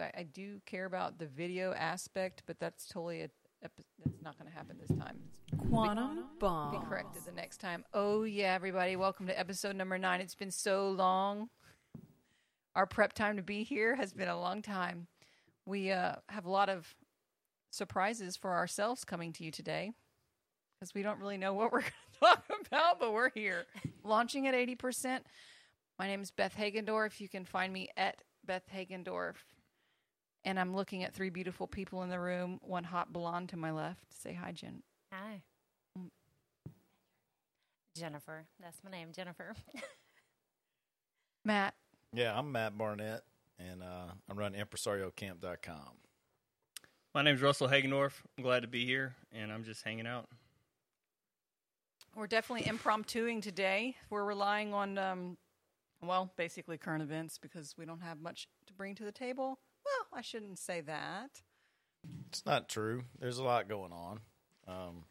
I, I do care about the video aspect, but that's totally a, epi- that's not going to happen this time. Quantum Be bomb. Be corrected the next time. Oh yeah, everybody, welcome to episode number nine. It's been so long. Our prep time to be here has been a long time. We uh, have a lot of surprises for ourselves coming to you today because we don't really know what we're going to talk about, but we're here. Launching at 80%. My name is Beth Hagendorf. You can find me at Beth Hagendorf. And I'm looking at three beautiful people in the room. One hot blonde to my left. Say hi, Jen. Hi. Jennifer. That's my name, Jennifer. Matt. Yeah, I'm Matt Barnett, and uh, I run ImpresarioCamp.com. My name's Russell Hagendorf. I'm glad to be here, and I'm just hanging out. We're definitely impromptuing today. We're relying on, um, well, basically current events because we don't have much to bring to the table. Well, I shouldn't say that. It's not true. There's a lot going on. Um,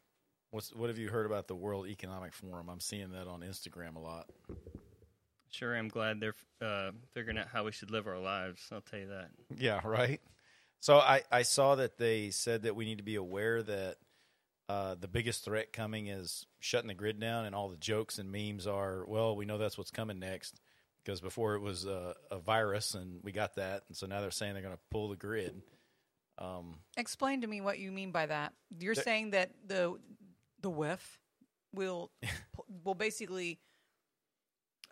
what's what have you heard about the World Economic Forum? I'm seeing that on Instagram a lot. Sure, I'm glad they're uh, figuring out how we should live our lives. I'll tell you that. Yeah, right. So I, I saw that they said that we need to be aware that uh, the biggest threat coming is shutting the grid down, and all the jokes and memes are, well, we know that's what's coming next because before it was a, a virus, and we got that, and so now they're saying they're going to pull the grid. Um, Explain to me what you mean by that. You're saying that the the WEF will will basically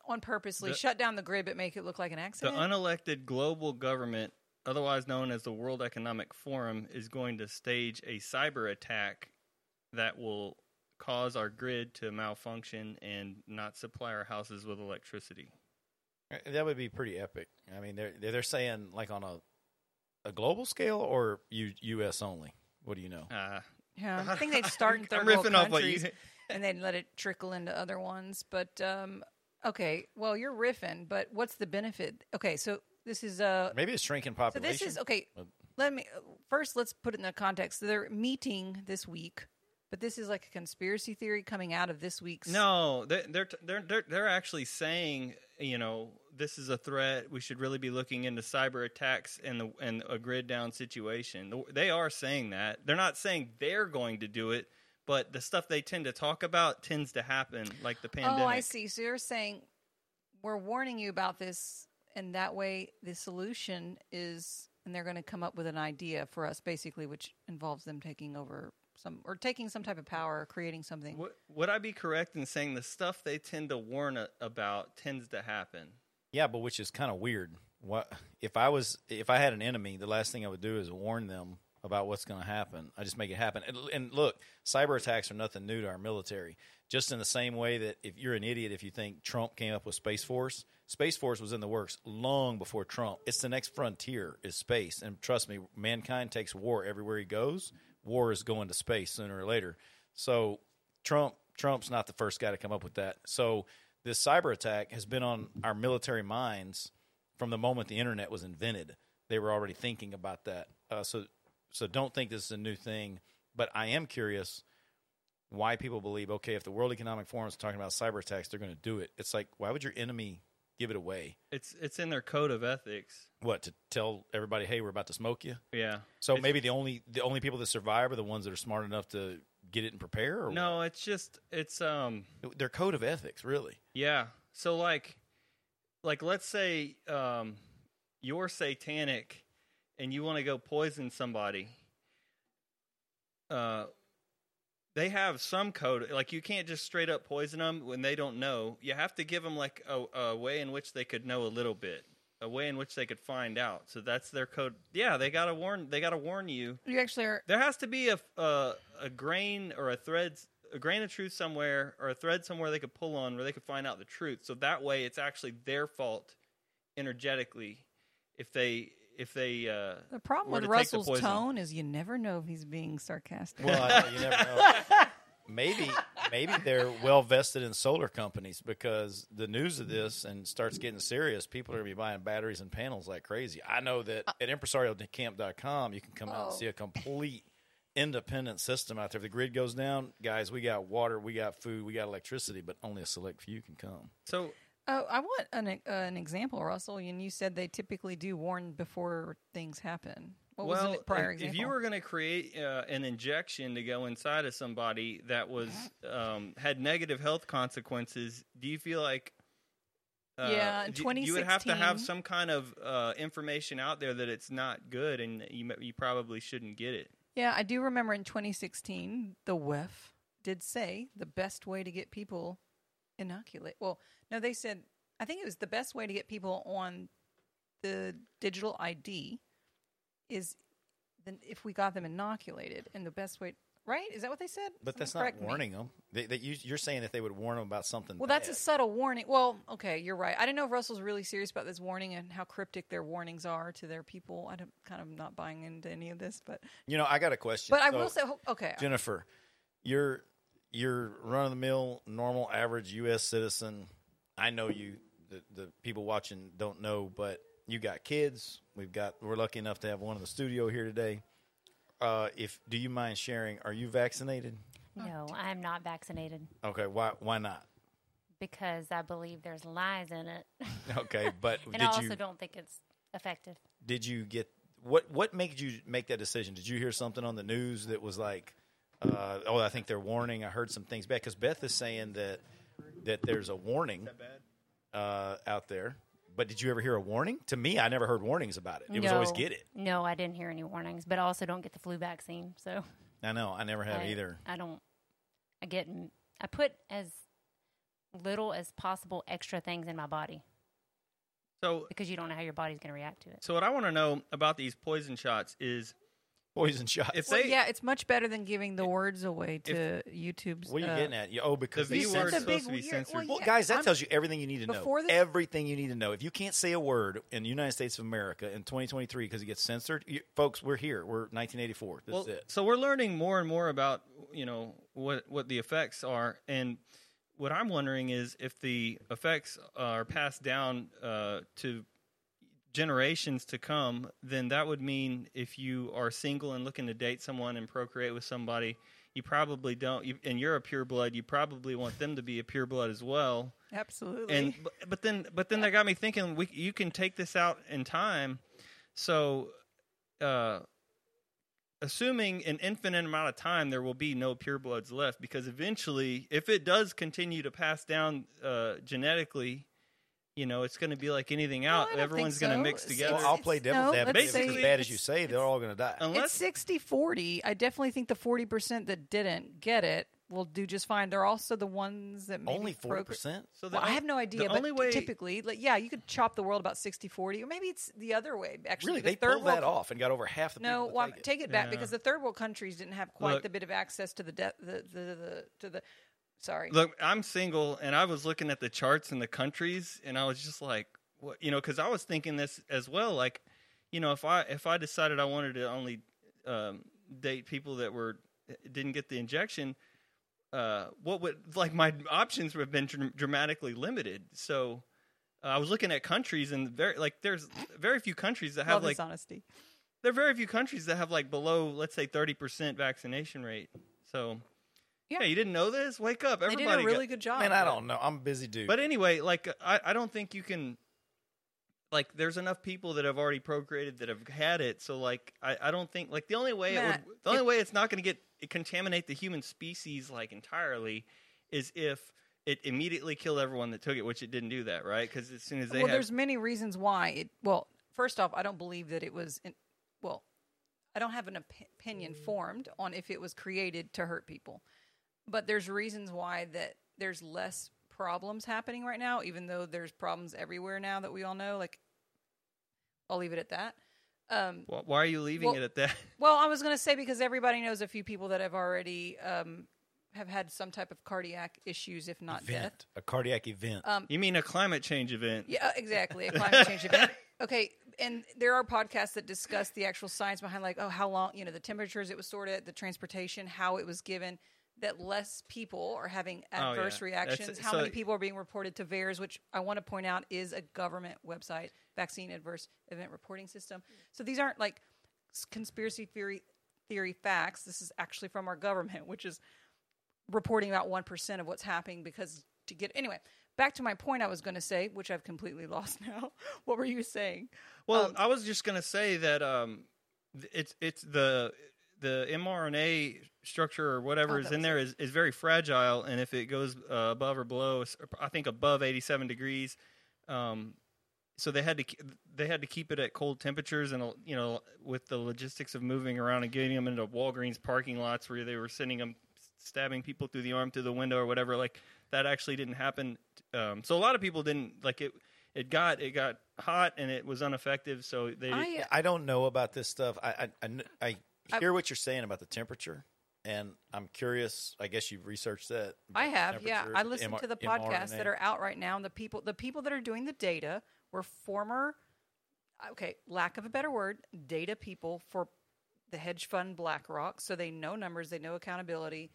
on purposely The- shut down the grid but make it look like an accident. The unelected global government, otherwise known as the World Economic Forum, is going to stage a cyber attack that will cause our grid to malfunction and not supply our houses with electricity. That would be pretty epic. I mean, they're they're they're saying like on a a global scale or U, U.S. only. What do you know? Uh, yeah, I think they'd start in I'm third world riffing what countries you. and then let it trickle into other ones. But um, okay, well, you're riffing, but what's the benefit? Okay, so this is uh, Maybe it's shrinking population. So this is okay. Let me first let's put it in the context. So they're meeting this week, but this is like a conspiracy theory coming out of this week's. No, they- they're they're they're they're actually saying, you know, this is a threat. We should really be looking into cyber attacks and the and a grid down situation. They are saying that. They're not saying they're going to do it, but the stuff they tend to talk about tends to happen, like the pandemic. Oh, I see. So you're saying we're warning you about this, and that way the solution is, and they're going to come up with an idea for us, basically, which involves them taking over some or taking some type of power, or creating something. Would, would I be correct in saying the stuff they tend to warn a- about tends to happen? Yeah, but which is kind of weird. What if I was if I had an enemy? The last thing I would do is warn them about what's going to happen. I just make it happen. And, and look, cyber attacks are nothing new to our military. Just in the same way that if you're an idiot if you think Trump came up with Space Force, Space Force was in the works long before Trump. It's the next frontier is space, and trust me, mankind takes war everywhere he goes. War is going to space sooner or later. So Trump Trump's not the first guy to come up with that. So this cyber attack has been on our military minds from the moment the internet was invented. They were already thinking about that. Uh, so so don't think this is a new thing. But I am curious why people believe okay if the World Economic Forum is talking about cyber attacks, they're going to do it. It's like why would your enemy give it away? It's it's in their code of ethics. What to tell everybody? Hey, we're about to smoke you. Yeah. So It's- maybe the only the only people that survive are the ones that are smart enough to get it and prepare. Or No, it's just it's um what? their code of ethics, really. Yeah. So like like let's say um you're satanic and you want to go poison somebody. Uh they have some code like you can't just straight up poison them when they don't know. You have to give them like a, a way in which they could know a little bit, a way in which they could find out. So that's their code. Yeah, they got to warn they got to warn you. You actually are. There has to be a, a a grain or a thread, a grain of truth somewhere, or a thread somewhere they could pull on where they could find out the truth. So that way, it's actually their fault, energetically, if they if they. Uh, The problem were with to Russell's poison. tone is you never know if he's being sarcastic. Well, I you never know. maybe maybe they're well vested in solar companies because the news of this and starts getting serious. People are going to be buying batteries and panels like crazy. I know that at impresariocamp.com you can come out and Oh. see a complete independent system out there. If the grid goes down, guys, we got water, we got food, we got electricity, but only a select few can come. so Oh, I want an uh, an example, Russell. And you said they typically do warn before things happen. What was well, if, example? if you were going to create uh, an injection to go inside of somebody that was um, had negative health consequences, do you feel like? Uh, Yeah, d- you would have to have some kind of uh, information out there that it's not good, and you you probably shouldn't get it. yeah, I do remember in 2016, the WEF did say the best way to get people inoculate. Well, no, they said I think it was the best way to get people on the digital ID is then if we got them inoculated, and the best way, right? Is that what they said? But that's not correct me. warning them. They, they, you, you're saying that they would warn them about something. Well, that's a subtle warning. Well, okay, you're right. I don't know if Russell's really serious about this warning and how cryptic their warnings are to their people. I'm kind of not buying into any of this, but You know, I got a question. but I will say, okay, Jennifer, you're you're run of the mill, normal, average U.S. citizen. I know you. The, the people watching don't know, but you got kids. We've got. We're lucky enough to have one in the studio here today. Uh, if do you mind sharing? Are you vaccinated? No, I'm not vaccinated Okay. Why? Why not? because I believe there's lies in it, Okay, but and did I also you don't think it's effective. did you get what what made you make that decision? Did you hear something on the news that was like, uh, oh, I think they're warning. I heard some things back because Beth is saying that that there's a warning uh, out there. But did you ever hear a warning? To me, I never heard warnings about it. It was always get it. No, I didn't hear any warnings, but I also don't get the flu vaccine, so I know. I never have I, either. I don't. I get. I put as little as possible extra things in my body So, because you don't know how your body's going to react to it. so what I want to know about these poison shots is Poison shots. if Well, they yeah, it's much better than giving the words away to YouTube's. what are you uh, getting at? Oh, because the they V sent word a is big supposed to be censored. well, Well, Yeah, guys, that I'm- tells you everything you need to know. Before this- everything you need to know. If you can't say a word in the United States of America in 2023 because it gets censored, you, folks, we're here. We're 1984. That's well, it. so we're learning more and more about you know what what the effects are, and what I'm wondering is if the effects are passed down uh, to generations to come, then that would mean if you are single and looking to date someone and procreate with somebody, you probably don't. You, and you're a pure blood, you probably want them to be a pure blood as well. Absolutely. And but, but then but then that got me thinking. We you can take this out in time, so. Uh, assuming an infinite amount of time there will be no pure bloods left because eventually if it does continue to pass down uh, genetically you know it's going to be like anything out I don't everyone's think going to so. mix It's- together Well, I'll play devil's no, advocate. let's If it's say as bad as you say, they're all going to die. unless it's 60 40. I definitely think the 40% that didn't get it will do just fine. They're also the ones that maybe Only forty procre- percent. so the Well, I have no idea, the but only way typically, like, yeah, you could chop the world about 60 40, or maybe it's the other way. Actually, Really, because they third pulled world that off and got over half the No, people. to well, take it. take it back Yeah. because the third world countries didn't have quite Look- the bit of access to the de- the, the, the to the. Sorry. Look, I'm single, and I was looking at the charts in the countries, and I was just like, "What?" You know, because I was thinking this as well. Like, you know, if I if I decided I wanted to only um, date people that were didn't get the injection, uh, what would like my options would have been dr- dramatically limited. So. Uh, I was looking at countries, and very like there's very few countries that have Love like honesty. there are very few countries that have like below let's say thirty percent vaccination rate. So Yeah. yeah, you didn't know this? Wake up, They everybody! did a got- really good job. Man, I don't know. I'm a busy dude. but anyway, like I, I don't think you can like there's enough people that have already procreated that have had it. So like I, I don't think like the only way Matt, it would the only if- way it's not going to get contaminate the human species like entirely is if it immediately killed everyone that took it, which it didn't do that, right? Because as soon as they well, had there's many reasons why it. Well, first off, I don't believe that it was. In, well, I don't have an op- opinion mm. formed on if it was created to hurt people, but there's reasons why that there's less problems happening right now, even though there's problems everywhere now that we all know. Like, I'll leave it at that. Um, Wh- why are you leaving Well- it at that? well, I was going to say because everybody knows a few people that have already um, have had some type of cardiac issues, if not death. a cardiac event. Um, You mean a climate change event? Yeah, uh, exactly. A climate change event. Okay, and there are podcasts that discuss the actual science behind, like, oh, how long, you know, the temperatures it was stored at, the transportation, how it was given. That less people are having Oh, yeah. adverse reactions. How so- many people are being reported to VAERS, which I want to point out is a government website, Vaccine Adverse Event Reporting System. So these aren't like conspiracy theory theory facts. This is actually from our government, which is reporting about one percent of what's happening because to get anyway. back to my point I was going to say, which I've completely lost now. what were you saying? Well, Um, I was just going to say that um, it's it's the the mRNA structure or whatever Oh, is in there is, is very fragile, and if it goes uh, above or below, I think above eighty seven degrees, um, so they had to they had to keep it at cold temperatures, and you know with the logistics of moving around and getting them into Walgreens parking lots where they were sending them stabbing people through the arm through the window or whatever, like that actually didn't happen. Um, so a lot of people didn't like it. It got it got hot and it was ineffective. So they I, I don't know about this stuff. I I, I, I I- hear what you're saying about the temperature, and I'm curious. I guess you've researched that. I have, yeah. I listened MR to the podcasts mRNA. that are out right now, and the people, the people that are doing the data were former, okay, lack of a better word, data people for the hedge fund BlackRock. So they know numbers, they know accountability.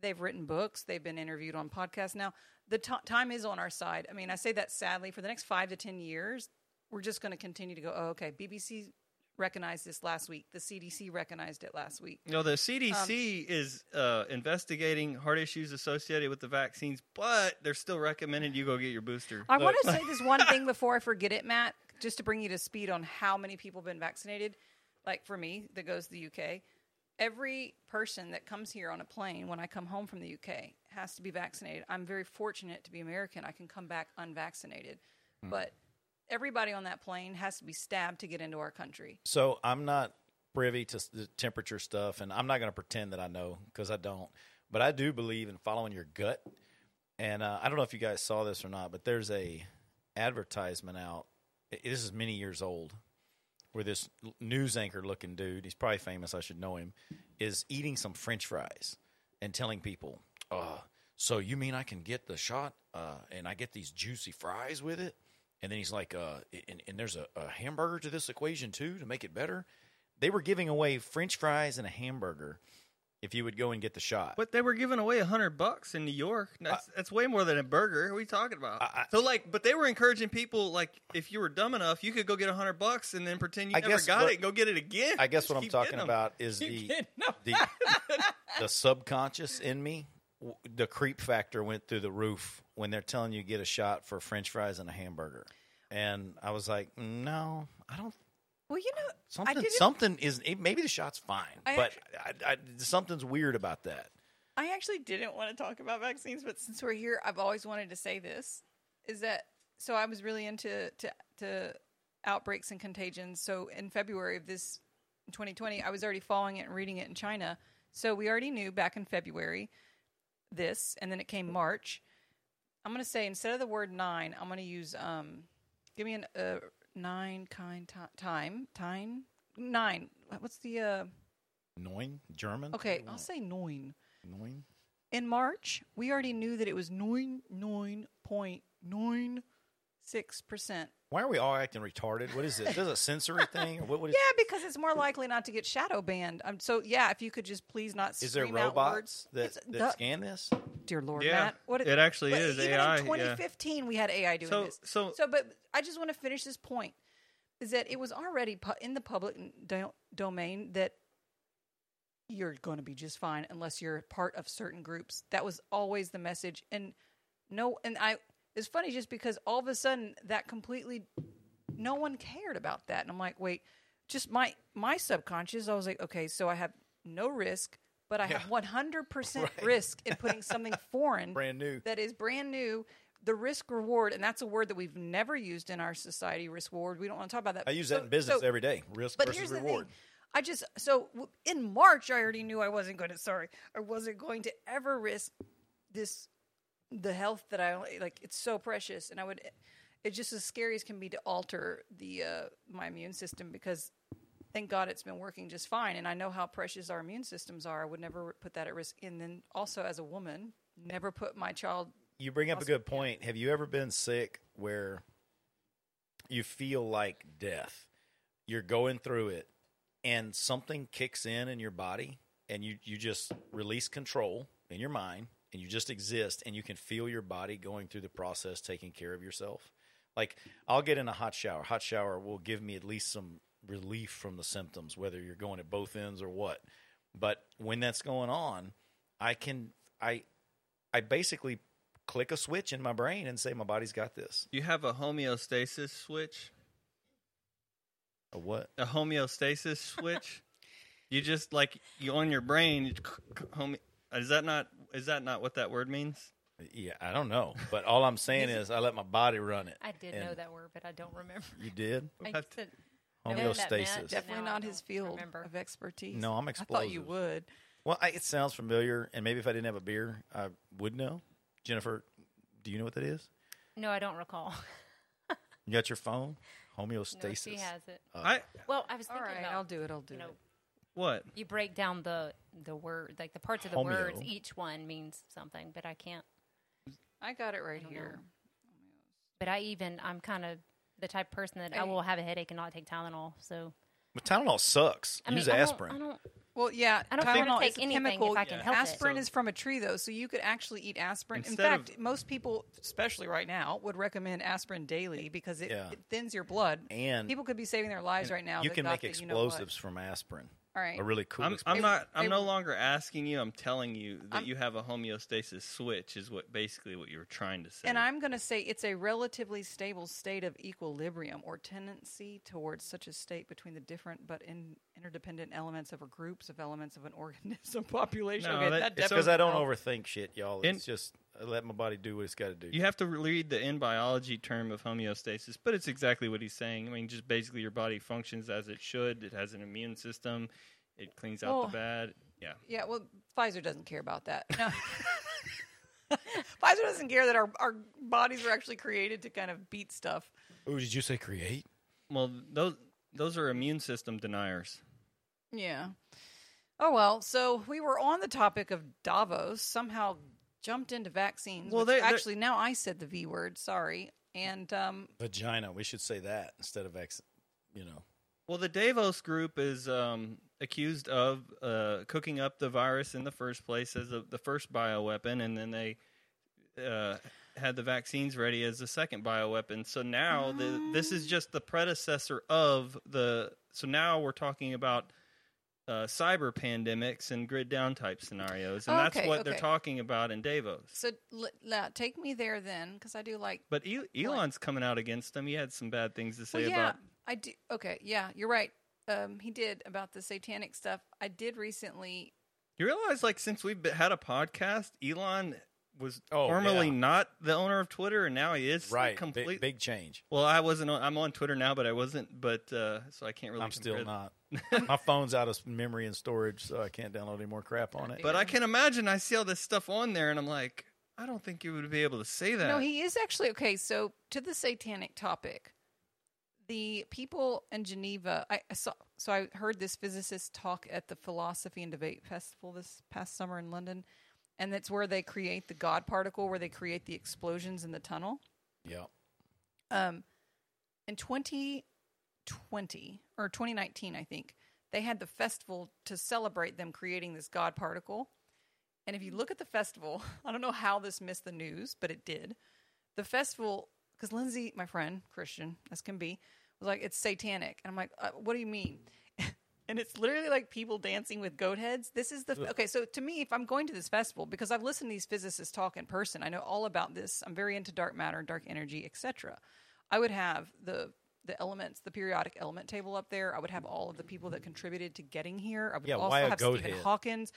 They've written books, they've been interviewed on podcasts. Now the t- time is on our side. I mean, I say that sadly. For the next five to ten years, we're just going to continue to go. Oh, okay, BBC recognized this last week. The CDC recognized it last week. No, the CDC is uh, investigating heart issues associated with the vaccines, but they're still recommending you go get your booster. I want to say this one thing before I forget it, Matt, just to bring you to speed on how many people have been vaccinated. Like for me, that goes to the UK, every person that comes here on a plane when I come home from the UK has to be vaccinated. I'm very fortunate to be American. I can come back unvaccinated. But everybody on that plane has to be stabbed to get into our country. So I'm not privy to the temperature stuff, and I'm not going to pretend that I know because I don't. But I do believe in following your gut. And uh, I don't know if you guys saw this or not, but there's a advertisement out. This is many years old, where this news anchor looking dude, he's probably famous. I should know him, is eating some French fries and telling people, uh, "So you mean I can get the shot uh, and I get these juicy fries with it?" And then he's like, uh, and, and there's a, a hamburger to this equation too to make it better. They were giving away French fries and a hamburger if you would go and get the shot. But they were giving away a hundred bucks in New York. That's that's way more than a burger. What are you talking about? I- I- so like, but they were encouraging people like, if you were dumb enough, you could go get a hundred bucks and then pretend you I never got what- it and go get it again. I guess Just what I'm talking about is the the the subconscious in me. The creep factor went through the roof when they're telling you get a shot for French fries and a hamburger, and I was like, no, I don't. Well, you know, Something something is maybe the shot's fine, I but I, I, something's weird about that. I actually didn't want to talk about vaccines, but since we're here, I've always wanted to say this: is that so? I was really into to, to outbreaks and contagions. So in February of this 2020, I was already following it and reading it in China. So we already knew back in February this, and then it came March. I'm going to say instead of the word nine, I'm going to use um, give me an uh, nine kind ti time time nine. What's the uh? Neun German. Okay, I'll say nine. Neun. In March, we already knew that it was nine nine point nine six percent. Why are we all acting retarded? What is it? Is this a sensory thing? Or what, what is, Yeah, because it's more likely not to get shadow banned. Um, so yeah, if you could just please not is there robots words. that, that duh, scan this? Dear Lord, Yeah, Matt, what it actually is even AI, In yeah. 2015, we had AI doing So this. so So, but I just want to finish this point: is that it was already pu- in the public do- domain that you're going to be just fine unless you're part of certain groups. That was always the message, and no, and I. It's funny just because all of a sudden that completely, no one cared about that, and I'm like, wait, just my my subconscious. I was like, okay, so I have no risk, but I have 100 percent Right. risk in putting something foreign Brand new. that is brand new. The risk reward, and that's a word that we've never used in our society. Risk reward. We don't want to talk about that. I use So- that in business so- every day. Risk But versus here's reward. the thing. I just so in March I already knew I wasn't going to. Sorry, I wasn't going to ever risk this the health that I like. It's so precious, and I would. It's just as scary as can be to alter the uh, my immune system because thank God it's been working just fine, and I know how precious our immune systems are. I would never put that at risk. And then also as a woman, never put my child You bring up a good point. Have you ever been sick where you feel like death? You're going through it and something kicks in in your body and you, you just release control in your mind and you just exist and you can feel your body going through the process taking care of yourself. Like I'll get in a hot shower. Hot shower will give me at least some relief from the symptoms, whether you're going at both ends or what. But when that's going on, I can I I basically click a switch in my brain and say my body's got this. You have a homeostasis switch. A what? A homeostasis switch. You just like you on your brain. Home, is that not? Is that not what that word means? Yeah, I don't know, but all I'm saying is I let my body run it. I did know that word, but I don't remember. You did I said, know what that meant. homeostasis. Definitely No, not his field remember. of expertise. No, I'm explosive. I thought you would. Well, I, it sounds familiar, and maybe if I didn't have a beer, I would know. Jennifer, do you know what that is? no, I don't recall. You got your phone? No, Homeostasis. she has it. Uh, I Well, I was thinking right, about I'll do it. I'll do you know it. what? you break down the the word like the parts of the Homeo. words. Each one means something, but I can't. I got it right don't here. know. But I even I'm kind of the type of person that I will have a headache and not take Tylenol. So But Tylenol sucks. I mean, Use I don't- aspirin. I don't, Well, yeah, I don't Tylenol wanna is take a anything if chemical. I can help it. aspirin So- is from a tree, though, so you could actually eat aspirin. In Instead of- fact, most people, especially right now, would recommend aspirin daily because it, Yeah. it thins your blood. and People could be saving their lives right now. you that can got make the you know what. explosives from aspirin. All right. A really cool I'm. I'm not. I'm Hey, no longer asking you. I'm telling you that I'm- you have a homeostasis switch. Is what basically what you were trying to say. And I'm going to say it's a relatively stable state of equilibrium or tendency towards such a state between the different but in, interdependent elements of or groups of elements of an organism population. No, okay, that- that it's it's because I don't overthink shit, y'all. In- It's just I let my body do what it's got to do. You have to read the in biology term of homeostasis, but it's exactly what he's saying. I mean, just basically your body functions as it should. It has an immune system. It cleans out Well, the oh. bad. Yeah. Yeah, well, Pfizer doesn't care about that. No. Pfizer doesn't care that our, our bodies were actually created to kind of beat stuff. oh, did you say create? Well, those those are immune system deniers. Yeah. Oh well, so we were on the topic of Davos, somehow jumped into vaccines. Well, Well, they- they- actually now I said the V word. Sorry, and um, Vagina. We should say that instead of ex. You know. Well, the Davos group is um, accused of uh, cooking up the virus in the first place as a, the first bioweapon, and then they uh, had the vaccines ready as the second bioweapon. So now the, this is just the predecessor of the. So now we're talking about uh, cyber pandemics and grid down type scenarios, and that's Okay, what they're talking about in Davos. so l- la- take me there then, because I do like. But El- Elon's coming out against them. He had some bad things to say Well, yeah, about. I do. Okay, yeah, you're right. Um, he did about the satanic stuff. I did recently. You realize, like, since we've had a podcast, Elon was Oh, formerly yeah. not the owner of Twitter, and now he is Right. Complete. Big, big change. Well, I wasn't. On, I'm on Twitter now, but I wasn't. But uh, so I can't really. I'm still compare- not. my phone's out of memory and storage, so I can't download any more crap on it. But I can imagine. I see all this stuff on there, and I'm like, I don't think you would be able to say that. No, he is actually okay. So to the satanic topic, the people in Geneva. I, I saw. So I heard this physicist talk at the Philosophy and Debate Festival this past summer in London, and that's where they create the God particle, where they create the explosions in the tunnel. yeah. Um, in 2020 or 2019, I think they had the festival to celebrate them creating this God particle. And if you look at the festival, I don't know how this missed the news, but it did. The festival, because Lindsay, my friend, Christian as can be, was like, it's satanic. And I'm like, uh, what do you mean? And it's literally like people dancing with goat heads. This is the okay. So to me, if I'm going to this festival, because I've listened to these physicists talk in person, I know all about this. I'm very into dark matter, dark energy, etc. I would have the the elements, the periodic element table up there. I would have all of the people that contributed to getting here. I would Yeah, also have Stephen head? Hawkins.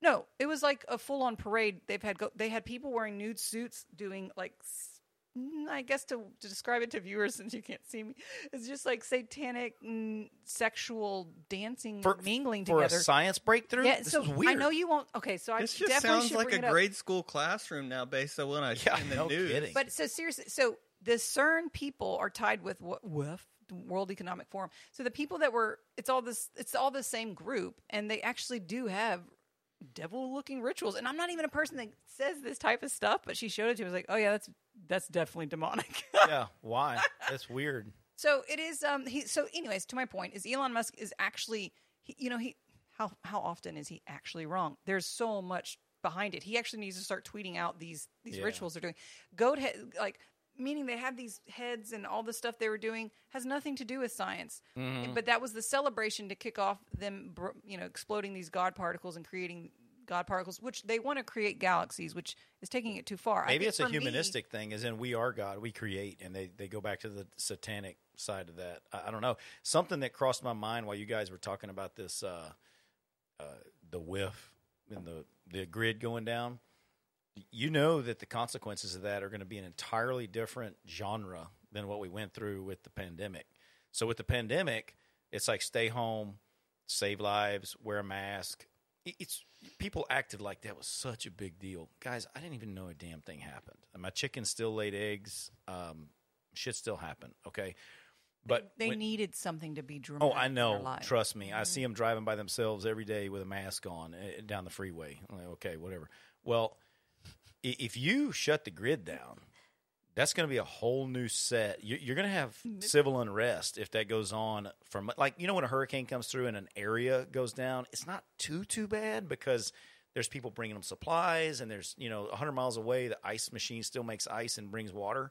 No, it was like a full on parade. They've had go- they had people wearing nude suits doing like s- I guess to, to describe it to viewers since you can't see me, it's just like satanic mm, sexual dancing For, mingling for together. a science breakthrough. yeah, this so is weird. I know you won't. Okay, so this I just definitely sounds should like bring a grade school classroom now, based on what I see Yeah, in the no news. kidding. But so seriously, so the CERN people are tied with what with World Economic Forum. So the people that were it's all this it's all the same group, and they actually do have devil looking rituals. And I'm not even a person that says this type of stuff, but she showed it to me. I was like, oh yeah, that's that's definitely demonic. yeah. Why? That's weird. So it is. Um. He. So, anyways, to my point is Elon Musk is actually. He, you know he. How how often is he actually wrong? There's so much behind it. He actually needs to start tweeting out these these Yeah. rituals they're doing. Goat head like meaning they had these heads and all the stuff they were doing has nothing to do with science. But that was the celebration to kick off them, you know, exploding these god particles and creating God particles, which they want to create galaxies, which is taking it too far. Maybe it's a for me- humanistic thing, as in we are God, we create, and they, they go back to the satanic side of that. I, I don't know. Something that crossed my mind while you guys were talking about this, uh, uh, the whiff and the the grid going down. You know that the consequences of that are going to be an entirely different genre than what we went through with the pandemic. So with the pandemic, it's like stay home, save lives, wear a mask. It's people acted like that was such a big deal, guys. I didn't even know a damn thing happened. My chicken still laid eggs. Um, shit still happened. Okay, but they when- needed something to be dramatic. Oh, I know. Trust me. I see them driving by themselves every day with a mask on uh, down the freeway. Like, okay, whatever. Well, if you shut the grid down, that's going to be a whole new set. You- You're going to have mm, civil unrest if that goes on for like you know when a hurricane comes through and an area goes down. It's not too too bad because there's people bringing them supplies and there's you know 100 miles away the ice machine still makes ice and brings water.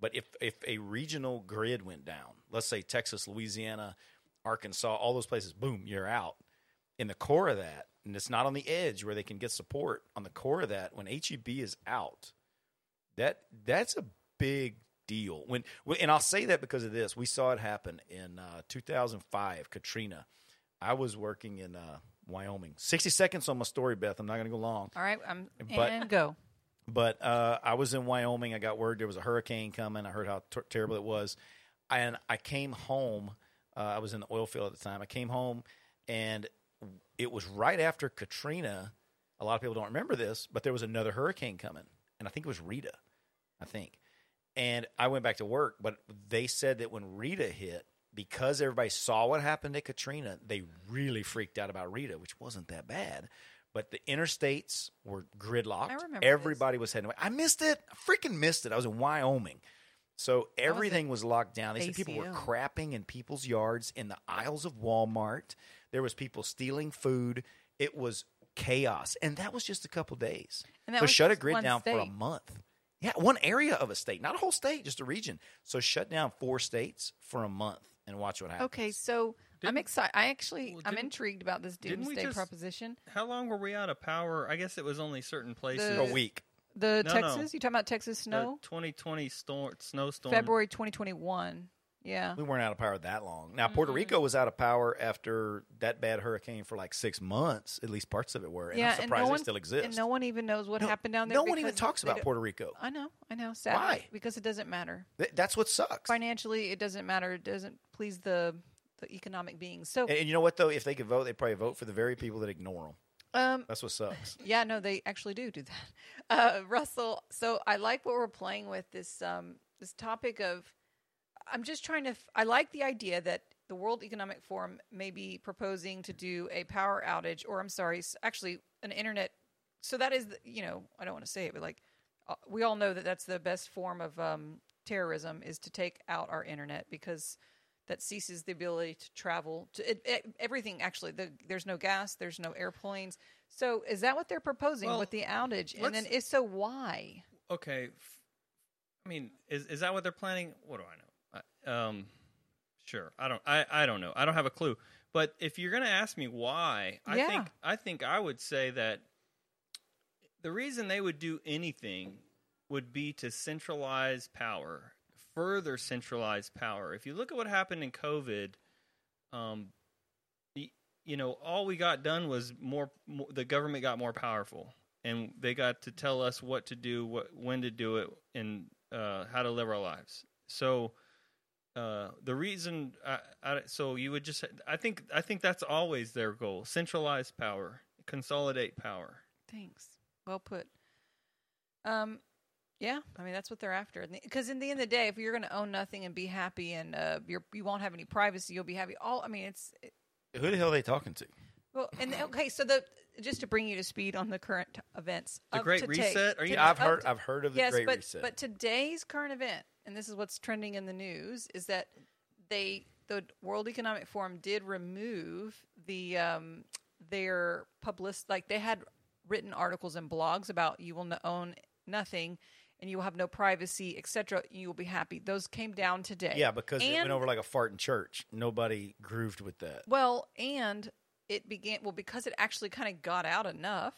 But if if a regional grid went down, let's say Texas, Louisiana, Arkansas, all those places, boom, you're out. In the core of that, and it's not on the edge where they can get support. On the core of that, when HEB is out, that that's a big deal. When and I'll say that because of this, we saw it happen in uh, 2005, Katrina. I was working in uh, Wyoming. 60 seconds on my story, Beth. I'm not going to go long. All right, I'm But- and go. But uh, I was in Wyoming. I got word there was a hurricane coming. I heard how ter- terrible it was, and I came home. Uh, I was in the oil field at the time. I came home, and it was right after Katrina. A lot of people don't remember this, but there was another hurricane coming, and I think it was Rita. I think, and I went back to work, but they said that when Rita hit, because everybody saw what happened at Katrina, they really freaked out about Rita, which wasn't that bad. But the interstates were gridlocked. I remember Everybody was heading away. I missed it. I freaking missed it. I was in Wyoming. So everything was locked down. They said people were crapping in people's yards, in the aisles of Walmart. There was people stealing food. It was chaos. And that was just a couple days. And that so was shut a grid one down for a month. Yeah, one area of a state, not a whole state, just a region. So shut down four states for a month and watch what happens. Okay, so I'm excited. I actually Well, I'm intrigued about this didn't we doomsday just- proposition. How long were we out of power? I guess it was only certain places. The- A week. The No, no. Texas, you talking about Texas The snow? 2020 storm, snowstorm. February 2021. Yeah. We weren't out of power that long. Now Puerto Mm-hmm. Rico was out of power after that bad hurricane for like six months. At least parts of it were. And yeah, I'm and surprised no one still exist. And no one even knows what No- happened down there. no one even talks about Puerto Rico. I know, I know. Sadly, Why? Because it doesn't matter Th- That's what sucks. financially. It doesn't matter. It doesn't please the the economic beings. So, And, and you know what though? If they could vote, they'd probably vote for the very people that ignore them. um, That's what sucks. Yeah, no, they actually do do that. Uh, Russell, so I like what we're playing with this um, this topic of. I'm just trying to. f- I like the idea that the World Economic Forum may be proposing to do a power outage, or I'm sorry, actually an internet. So that is, the, you know, I don't want to say it, but like uh, we all know that that's the best form of um, terrorism is to take out our internet because that ceases the ability to travel to it, it, everything actually the, there's no gas there's no airplanes so is that what they're proposing Well, with the outage and then if so why Okay. I mean, is is that what they're planning? What do I know? Um, sure. I don't. I, I don't know. I don't have a clue. But if you're going to ask me why, I Yeah. think I think I would say that the reason they would do anything would be to centralize power, further centralize power. If you look at what happened in COVID, um, you know, all we got done was more, more. The government got more powerful, and they got to tell us what to do, what when to do it, and uh, how to live our lives. So. Uh, the reason, I, I, so you would just, I think, I think that's always their goal: centralize power, consolidate power. thanks well put um yeah i mean that's what they're after because in the end of the day if you're going to own nothing and be happy and uh you're you won't have any privacy you'll be happy all i mean it's Who the hell are they talking to? well and okay so the just to bring you to speed on the current events The Great today- Reset? Are you- to- I've heard. to- I've heard of the yes, Great but Reset. but today's current event, and this is what's trending in the news, is that they the World Economic Forum did remove the um, their public like they had written articles and blogs about you will own nothing and you will have no privacy, etc. You will be happy. Those came down today. yeah, because it went over like a fart in church. Nobody grooved with that. Well, and it began well because it actually kind of got out enough.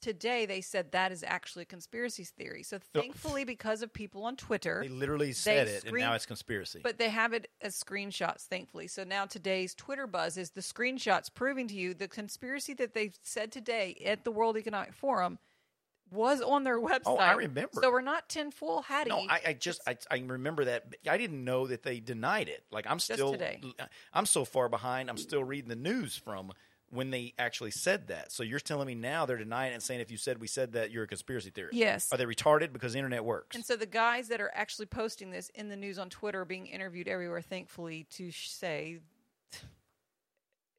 Today they said that is actually a conspiracy theory. So thankfully, because of people on Twitter, They literally said They it, and now it's conspiracy. but they have it as screenshots, thankfully. So now today's Twitter buzz is the screenshots proving to you the conspiracy that they said today at the World Economic Forum was on their website. Oh, I remember. So we're not tinfoil hattie. no, I, I just I, I remember that. I didn't know that they denied it. Like I'm still today. I'm so far behind. I'm still reading the news from when they actually said that. So you're telling me now they're denying it and saying if you said we said that you're a conspiracy theorist. Yes. Are they retarded because the internet works? And so the guys that are actually posting this in the news on Twitter are being interviewed everywhere, thankfully, to say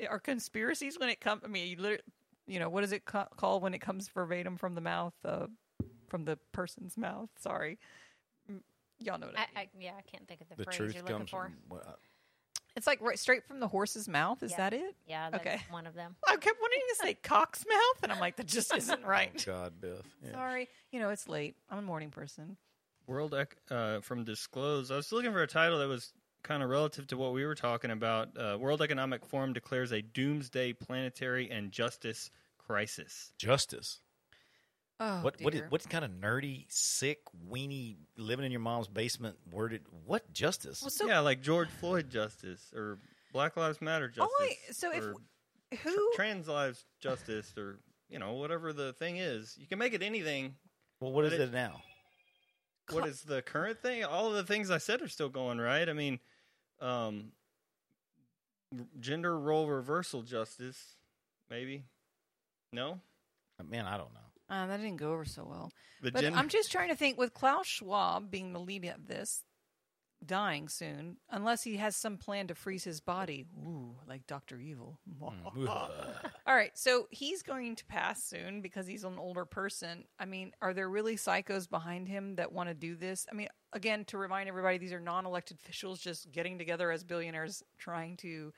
are conspiracies when it comes. I mean, you, literally, you know, what is it ca- called when it comes verbatim from the mouth, uh, from the person's mouth? Sorry, Mm, y'all know what I, I, mean. I, yeah, I can't think of the, the phrase truth you're looking for. from. Well, It's like right straight from the horse's mouth. Is Yeah. that it? Yeah, that's Okay. one of them. I kept wanting to say cock's mouth, and I'm like, that just isn't right. oh God, Beth. Yeah. Sorry, you know it's late. I'm a morning person. World uh, from Disclose. I was looking for a title that was kind of relative to what we were talking about. Uh, World Economic Forum declares a doomsday planetary and justice crisis. Justice. Oh, what what is, dear. what kind of nerdy, sick, weenie, living in your mom's basement worded? What justice? Well, so yeah, like George Floyd justice or Black Lives Matter justice. All I- so if- or tr- who? trans lives justice or you know whatever the thing is, you can make it anything. well, what is it, it- now? What is the current thing? All of the things I said are still going right. I mean, um, gender role reversal justice, maybe. No, Man, I don't know. Uh, that didn't go over so well. the But gender. I'm just trying to think with Klaus Schwab being the lead of this, dying soon, unless he has some plan to freeze his body. Ooh, like Doctor Evil. Mm. All right, so he's going to pass soon because he's an older person. I mean, are there really psychos behind him that want to do this? I mean, again, to remind everybody, these are non-elected officials just getting together as billionaires, trying to.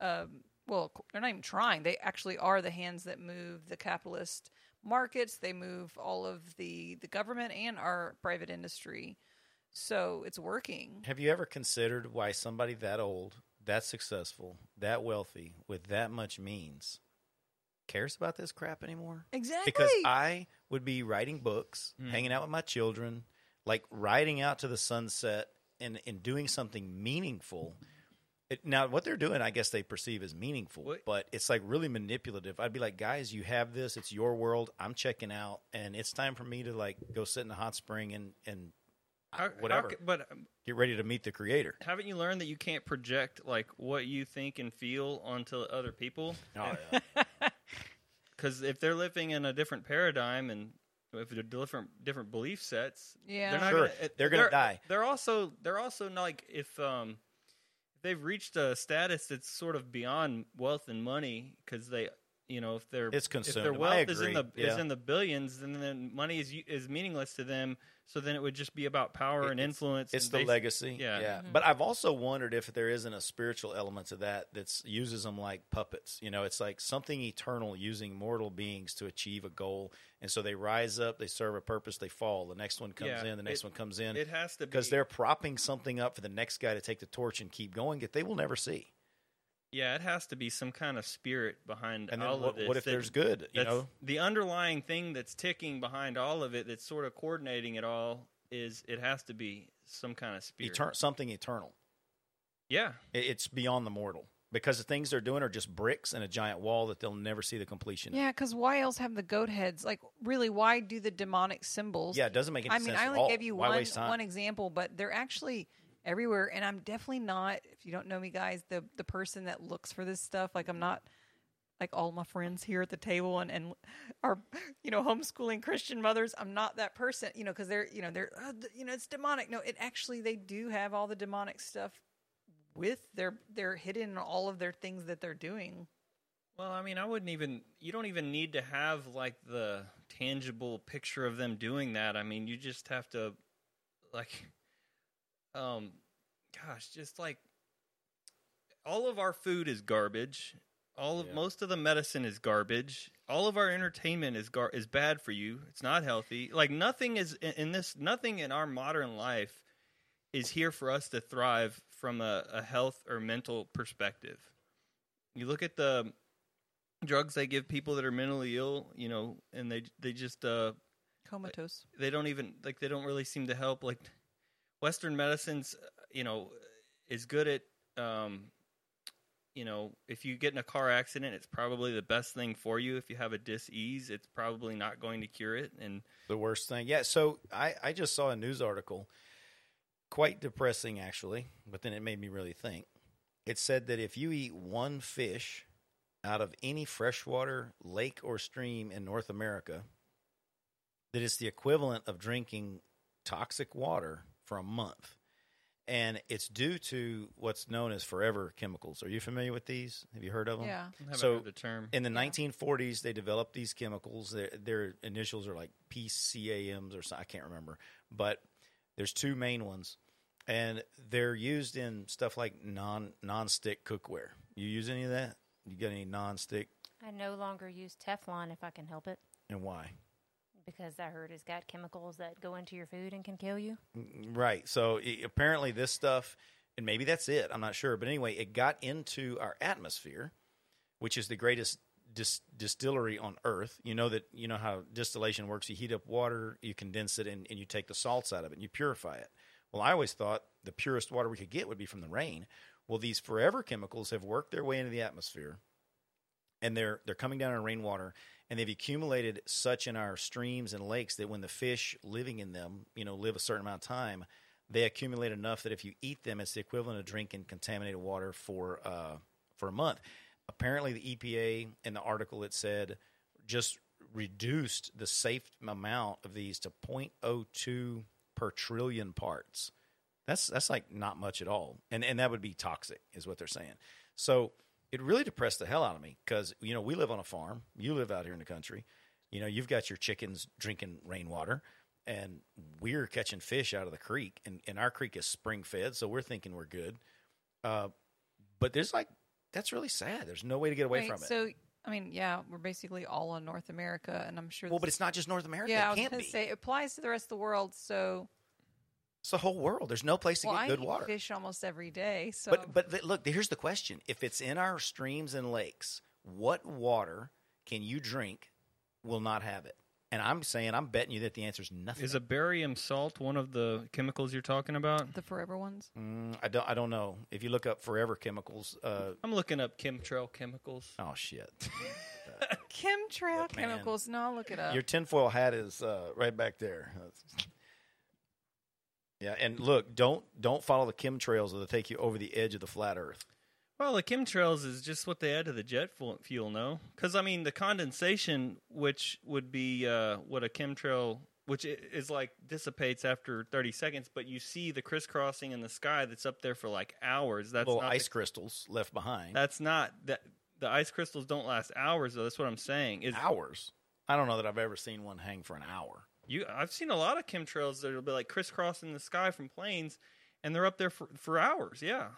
Um, well, they're not even trying. They actually are the hands that move the capitalist markets. They move all of the the government and our private industry. So it's working. Have you ever considered why somebody that old, that successful, that wealthy, with that much means, cares about this crap anymore? Exactly. Because I would be writing books, hmm. hanging out with my children, like riding out to the sunset and, and doing something meaningful. It, now, what they're doing, I guess they perceive as meaningful, What- but it's like really manipulative. I'd be like, guys, you have this. It's your world. I'm checking out, and it's time for me to like go sit in a hot spring and and How- how whatever. ca- but um, get ready to meet the creator. haven't you learned that you can't project like what you think and feel onto other people? Oh, yeah. Because if they're living in a different paradigm and if they're different different belief sets, Yeah. they're not Sure, gonna, they're gonna die. They're also they're also not like if um if they've reached a status that's sort of beyond wealth and money because they you know if their It's if their wealth is in agree. the is in the billions then then money is is meaningless to them so then it would just be about power and influence It's and the basi- legacy. yeah. yeah. Mm-hmm. But I've also wondered if there isn't a spiritual element to that that uses them like puppets. You know, it's like something eternal using mortal beings to achieve a goal. And so they rise up, they serve a purpose, they fall. The next one comes Yeah, in, the next it- one comes in. it has to because they're propping something up for the next guy to take the torch and keep going that they will never see. Yeah it has to be some kind of spirit behind And then all what, of this what if that- there's good? You know, the underlying thing that's ticking behind all of it that's sort of coordinating it all is it has to be some kind of spirit Etern- something eternal. yeah It- It's beyond the mortal because the things they're doing are just bricks and a giant wall that they'll never see the completion. Yeah, because why else have the goat heads? Like, really, why do the demonic symbols? Yeah, it doesn't make any I mean, sense I at only all. gave you Why one one example, but they're actually everywhere. And I'm definitely not. If you don't know me, guys, the the person that looks for this stuff. Like, I'm not like all my friends here at the table and and are you know homeschooling Christian mothers. I'm not that person. You know, because they're you know they're uh, you know it's demonic. No, it actually they do have all the demonic stuff with their they're hidden in all of their things that they're doing. Well, I mean, I wouldn't even. You don't even need to have like the tangible picture of them doing that. I mean, you just have to, like, um, gosh, just like all of our food is garbage. All of Yeah. most of the medicine is garbage. All of our entertainment is gar- is bad for you. It's not healthy. Like nothing is in, in this. Nothing in our modern life is here for us to thrive from a, a health or mental perspective. You look at the drugs they give people that are mentally ill, you know, and they they just uh Comatose. they don't even like they don't really seem to help like western medicines you know is good at um you know if you get in a car accident it's probably the best thing for you if you have a dis-ease it's probably not going to cure it and The worst thing. Yeah. So I, I just saw a news article, quite depressing actually, but then it made me really think. It said that if you eat one fish out of any freshwater lake or stream in North America, that it's the equivalent of drinking toxic water for a month. And it's due to what's known as forever chemicals. Are you familiar with these? Have you heard of them? Yeah. I haven't So, heard the term In the Yeah. 1940s, they developed these chemicals. Their, their initials are like PCAMs or something. I can't remember, but there's two main ones, and they're used in stuff like non non-stick cookware. You use any of that? You got any non-stick, I no longer use Teflon if I can help it and why? Because I heard it's got chemicals that go into your food and can kill you. Mm, right. So i apparently, this stuff, and maybe that's it. I'm not sure, but anyway, it got into our atmosphere, which is the greatest dis- distillery on Earth. You know that you know how distillation works. You heat up water, you condense it, and, and you take the salts out of it, and you purify it. Well, I always thought the purest water we could get would be from the rain. Well, these forever chemicals have worked their way into the atmosphere, and they're they're coming down in rainwater, and they've accumulated such in our streams and lakes that when the fish living in them, you know, live a certain amount of time, they accumulate enough that if you eat them, it's the equivalent of drinking contaminated water for uh, for a month. Apparently, the EPA in the article it said just reduced the safe amount of these to 0.02 per trillion parts. That's that's like not much at all, and and that would be toxic, is what they're saying. So it really depressed the hell out of me because you know we live on a farm, you live out here in the country, you know you've got your chickens drinking rainwater, and we're catching fish out of the creek, and, and our creek is spring fed, so we're thinking we're good. Uh, but there's like that's really sad. There's no way to get away Wait, from it. So, I mean, yeah, we're basically all in North America, and I'm sure. well, but it's not just North America. yeah, I it was can't going to say it applies to the rest of the world. So, it's the whole world. There's no place to well, get I good eat water. fish almost every day. So, But but th- look, here's the question: If it's in our streams and lakes, what water can you drink will not have it? And I'm saying, I'm betting you that the answer is nothing. is a barium salt one of the chemicals you're talking about the forever ones. Mm, I don't. I don't know. If you look up forever chemicals, uh, i'm looking up chemtrail chemicals oh shit, Chemtrail Look, man. chemicals. No, I'll look it up. your tinfoil hat is uh, right back there. Yeah, and look, don't don't follow the chemtrails that'll take you over the edge of the flat Earth. Well, the chemtrails is just what they add to the jet fuel, no? Because I mean, the condensation, which would be uh, what a chemtrail, which is like dissipates after thirty seconds, but you see the crisscrossing in the sky that's up there for like hours. That's Little not ice the, crystals left behind. That's not that. The ice crystals don't last hours, though. That's what I'm saying. Is hours. I don't know that I've ever seen one hang for an hour. You? I've seen a lot of chemtrails that'll be like crisscrossing the sky from planes, and they're up there for, for hours. Yeah.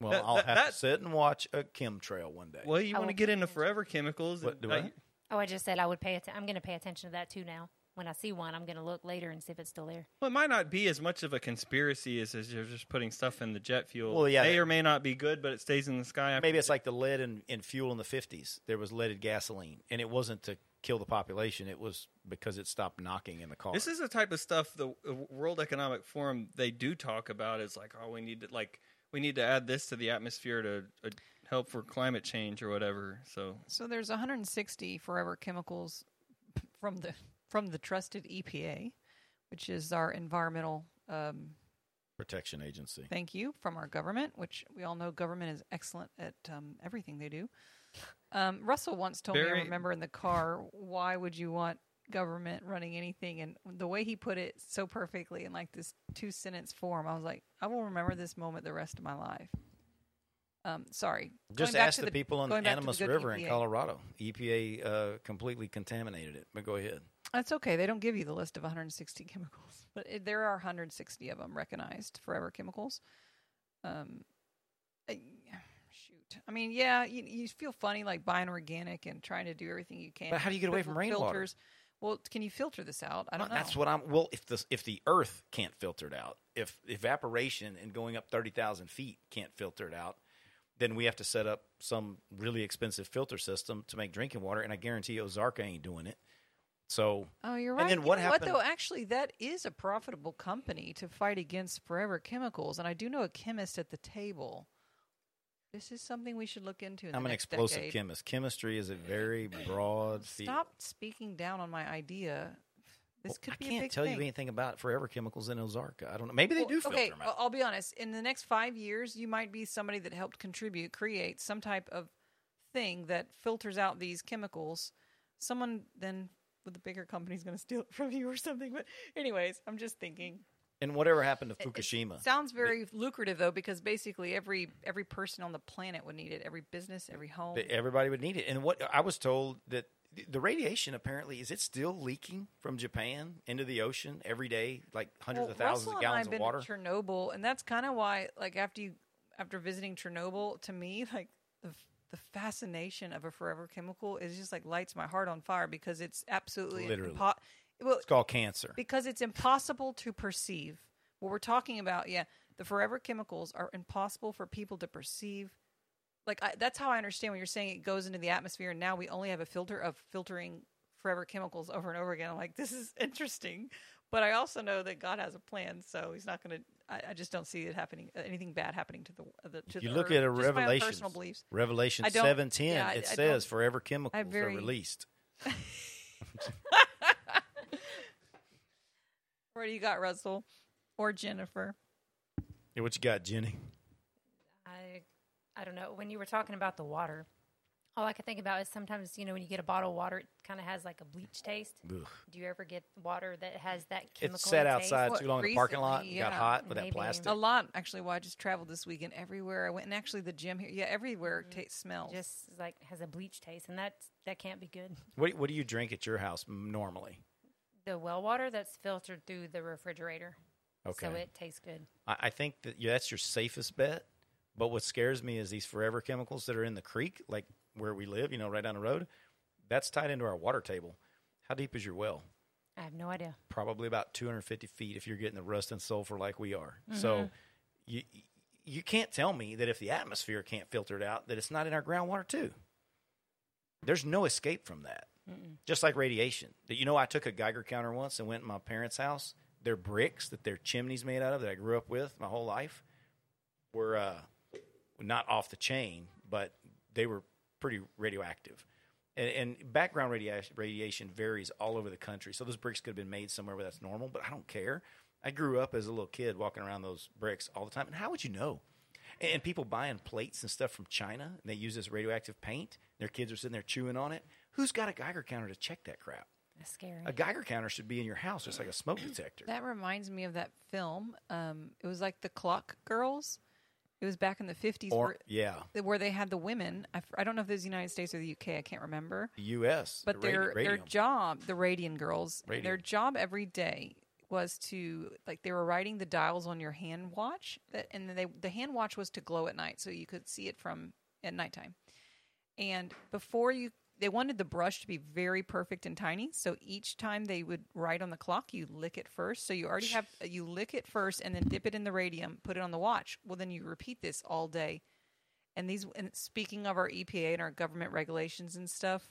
Well, That- I'll that- have that- to sit and watch a chemtrail one day. Well, you I want to get into forever chemicals. What, and do I- I? Oh, I just said I would pay attention. I'm going to pay attention to that too now. When I see one, I'm going to look later and see if it's still there. Well, it might not be as much of a conspiracy as, as you're just putting stuff in the jet fuel. Well, yeah, may that- or may not be good, but it stays in the sky. After Maybe it's like the lead in, in fuel in the 50s. There was leaded gasoline, and it wasn't to kill the population. It was because it stopped knocking in the car. this is the type of stuff the World Economic Forum they do talk about. Is like, oh, we need to like we need to add this to the atmosphere to uh, help for climate change or whatever. So So there's 160 forever chemicals from the from the trusted EPA, which is our environmental. Um, Protection Agency. thank you from our government, which we all know government is excellent at um, everything they do. Um, Russell once told me, I remember in the car, why would you want government running anything? And the way he put it so perfectly in like this two sentence form, I was like, I will remember this moment the rest of my life. Um, sorry. Just ask to the, people on the the Animas River in Colorado. EPA uh, completely contaminated it. But go ahead. That's okay. They don't give you the list of 160 chemicals, but it, there are 160 of them recognized forever chemicals. Um. I mean, yeah, you, you feel funny like buying organic and trying to do everything you can. But how do you get away from rainwater? filters. Well, can you filter this out? I don't uh, Well, know. That's what I'm. Well, if the if the Earth can't filter it out, if evaporation and going up thirty thousand feet can't filter it out, then we have to set up some really expensive filter system to make drinking water, and I guarantee Ozarka ain't doing it. So Oh, you're right. And then You what know happened- though? Actually, that is a profitable company to fight against forever chemicals, and I do know a chemist at the table. This is something we should look into. In I'm the an explosive decade. chemist. Chemistry is a very broad field. Stop speaking down on my idea. This Well, could I be I can't big tell thing. you anything about forever chemicals in Ozarka. I don't know. Maybe they Well, do filter okay, them out. I'll be honest. In the next five years, you might be somebody that helped contribute, create some type of thing that filters out these chemicals. Someone then with a bigger company is going to steal it from you or something. But anyways, I'm just thinking. And whatever happened to It- it Fukushima? sounds very lucrative though, because basically every every person on the planet would need it. Every business, every home. everybody would need it. And what I was told that the radiation apparently is it still leaking from Japan into the ocean every day, like hundreds Well, of thousands Russell of and I gallons have of been water. to Chernobyl, and that's kind of why, like after you after visiting Chernobyl, to me, like the the fascination of a forever chemical is just like lights my heart on fire because it's absolutely Literally. impo- well It's called cancer. because it's impossible to perceive. What we're talking about, yeah, the forever chemicals are impossible for people to perceive. Like I, that's how I understand when you're saying it goes into the atmosphere, and now we only have a filter of filtering forever chemicals over and over again. I'm like, this is interesting, but I also know that God has a plan, so He's not going to. I, I just don't see it happening, anything bad happening to the. uh, the to you the look earth. at a Just my own Revelation. personal beliefs. Revelation seven ten. yeah, it I says don't- forever chemicals very- are released. What do you got, Russell or Jennifer? Yeah, what you got, Jenny? I I don't know. When you were talking about the water, all I could think about is sometimes you know when you get a bottle of water, it kind of has like a bleach taste. Ugh. Do you ever get water that has that chemical? It sat taste? outside What, too long in the parking lot. recently, and got hot with that plastic. A lot, actually. Why I just traveled this weekend everywhere I went, and actually the gym here, yeah, everywhere mm-hmm. ta smells. Just like has a bleach taste, and that that can't be good. What, what do you drink at your house normally? The well water that's filtered through the refrigerator, Okay. so it tastes good. I, I think that yeah, that's your safest bet. But what scares me is these forever chemicals that are in the creek, like where we live, you know, right down the road. That's tied into our water table. How deep is your well? I have no idea. Probably about 250 feet if you're getting the rust and sulfur like we are. Mm-hmm. So you you can't tell me that if the atmosphere can't filter it out, that it's not in our groundwater too. There's no escape from that. Just like radiation. You know, I took a Geiger counter once and went in my parents' house. Their bricks that their chimneys made out of that I grew up with my whole life were uh, not off the chain, but they were pretty radioactive. And, and background radiation varies all over the country. So those bricks could have been made somewhere where that's normal, but I don't care. I grew up as a little kid walking around those bricks all the time. And how would you know? And, and people buying plates and stuff from China, and they use this radioactive paint. Their kids are sitting there chewing on it. Who's got a Geiger counter to check that crap? That's scary. A Geiger counter should be in your house, just like a smoke detector. that reminds me of that film. Um, it was like the Clock Girls. It was back in the fifties, Or where, yeah, where they had the women. I don't know if it was the United States or the UK. I can't remember. the U.S. But the radi- their their job, the Radian girls, their job every day was to like they were writing the dials on your hand watch, that, and then they the hand watch was to glow at night, so you could see it from at nighttime. And before you, they wanted the brush to be very perfect and tiny. So each time they would write on the clock, you lick it first. So you already have you lick it first, and then dip it in the radium, put it on the watch. Well, then you repeat this all day. And these, and speaking of our EPA and our government regulations and stuff,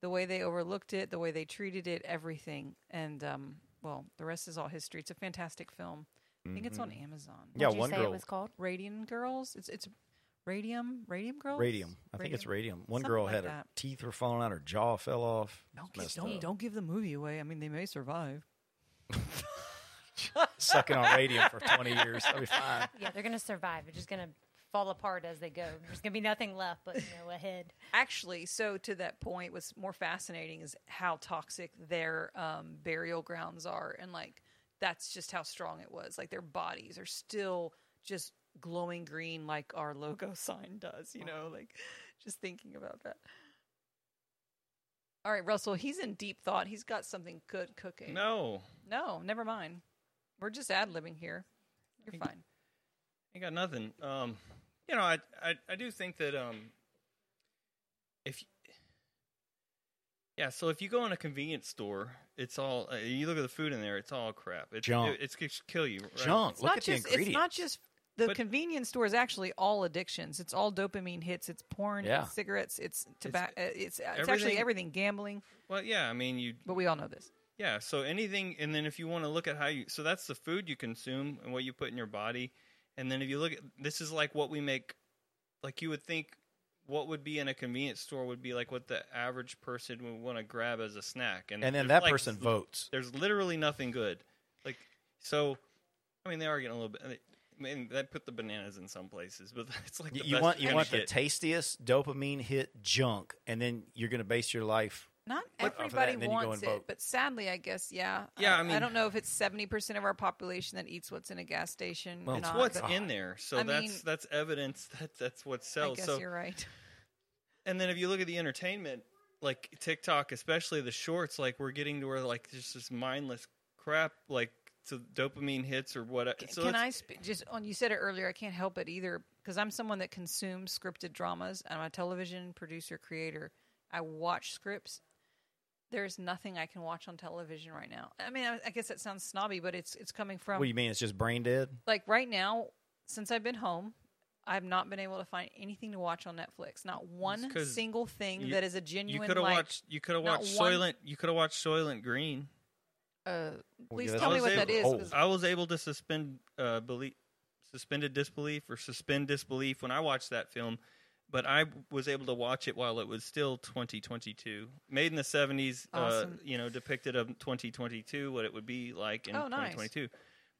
the way they overlooked it, the way they treated it, everything, and um, well, the rest is all history. It's a fantastic film. I think it's on mm-hmm. Amazon. Yeah, What'd you one say girl- it was called? Radian Girls. It's it's Radium Radium Girls. Radium. I think it's radium. One Something girl like had her that. teeth were falling out, her jaw fell off. Don't It's give, messed don't, up. don't give the movie away. I mean, they may survive. Sucking on radium for 20 years. That'll be fine. Yeah, they're gonna survive. They're just gonna fall apart as they go. There's gonna be nothing left but you know a head. Actually, so to that point, what's more fascinating is how toxic their um, burial grounds are, and like that's just how strong it was. Like their bodies are still just glowing green, like our logo sign does. You know, like just thinking about that. All right, Russell, he's in deep thought. He's got something good cooking. No, no, never mind. We're just ad libbing here. You're Thank fine. Ain't got nothing. Um, you know, I, I I do think that um, if yeah, so if you go in a convenience store, it's all uh, you look at the food in there, it's all crap. It's, Junk. It, it's gonna kill you. Right? Junk. It's Look not at the just. It's not just the But- convenience store is actually all addictions. It's all dopamine hits. It's porn. Yeah. It's cigarettes. It's tobacco. It's, it's, actually everything- everything. Gambling. Well, yeah. I mean, you But we all know this. Yeah, so anything, and then if you want to look at how you, so that's the food you consume and what you put in your body, and then if you look at this is like what we make, like you would think, what would be in a convenience store would be like what the average person would want to grab as a snack, And and then that like, person votes. There's literally nothing good, like so. I mean, they are getting a little bit. I mean, they put the bananas in some places, but it's like You, the you best want you want the tastiest dopamine hit junk, and then you're going to base your life. Not But- off of that, everybody then you go wants and it, vote. but sadly, I guess, yeah. Yeah, I I mean- don't know if it's seventy percent of our population that eats what's in a gas station. Well, or it's not, what's but in there, so I that's mean- that's evidence that that's what I sells. guess so you're right. and then if you look at the entertainment, like TikTok, especially the shorts, like we're getting to where like just this mindless crap, like to dopamine hits or what. Can, so can it's- I sp- just on? You said it earlier. I can't help it either because I'm someone that consumes scripted dramas. I'm a television producer creator. I watch scripts. There's nothing I can watch on television right now. I mean, I, I guess that sounds snobby, but it's it's coming from What do you mean? It's just brain dead? like right now. Since I've been home, I've not been able to find anything to watch on Netflix. Not one 'cause single thing you- that is a genuine. You could have like, watched. You could have not watched one- Soylent. You could have watched Soylent Green. Uh, please yeah, tell me what that is. Oh. 'cause- I was able to suspend uh, belief, suspended disbelief or suspend disbelief when I watched that film, but I was able to watch it while it was still 2022, made in the 70s. Awesome. Uh, you know, depicted of 2022, what it would be like in Oh, nice. 2022.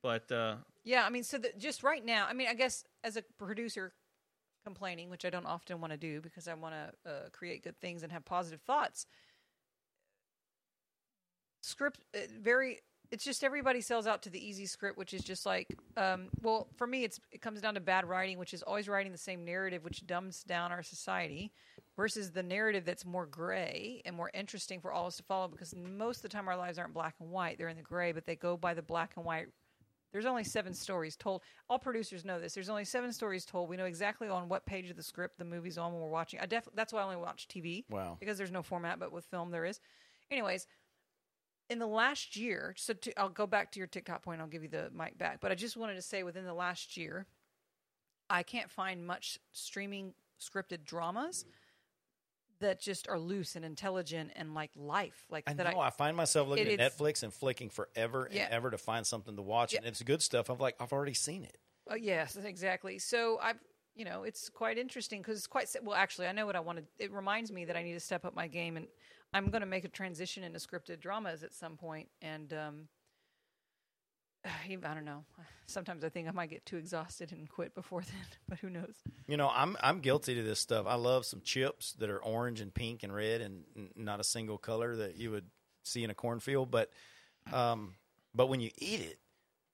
But uh, Yeah, I mean, so that just right now, I mean, I guess as a producer complaining, which I don't often want to do because I want to uh, create good things and have positive thoughts. Script uh, very. It's just everybody sells out to the easy script, which is just like, um, well, for me, it's it comes down to bad writing, which is always writing the same narrative, which dumbs down our society, versus the narrative that's more gray and more interesting for all of us to follow. Because most of the time, our lives aren't black and white; they're in the gray, but they go by the black and white there's only seven stories told. All producers know this. There's only seven stories told. We know exactly on what page of the script the movie's on when we're watching. I def- that's why I only watch TV. Wow. Because there's no format, but with film there is. Anyways, in the last year, so to, I'll go back to your TikTok point. I'll give you the mic back. But I just wanted to say, within the last year, I can't find much streaming scripted dramas that just are loose and intelligent and like life, like I that. know. I, find myself looking it- at Netflix and flicking forever Yeah. and ever to find something to watch, Yeah. and it's good stuff. I'm like, I've already seen it. Uh, yes, exactly. So I've, you know, it's quite interesting because it's quite well. Actually, I know what I want to. It reminds me that I need to step up my game, and I'm going to make a transition into scripted dramas at some. And um, I don't know. Sometimes I think I might get too exhausted and quit before then, but who knows? You know, I'm I'm guilty to this stuff. I love some chips that are orange and pink and red and not a single color that you would see in a cornfield. But um, but when you eat it,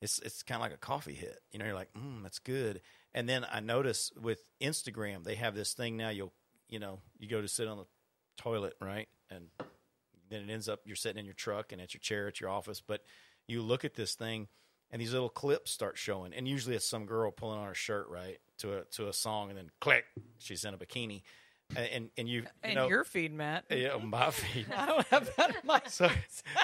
it's it's kind of like a coffee hit. You know, you're like, mm, that's good. And then I notice with Instagram, they have this thing now. You'll you know you go to sit on the toilet, right, and then it ends up you're sitting in your truck and at your chair at your office, but you look at this thing and these little clips start showing, and usually it's some girl pulling on her shirt, right, to a to a song, and then click, she's in a bikini, and and, you, you And know, your feed, Matt. yeah, my feed. I don't have that in my. So,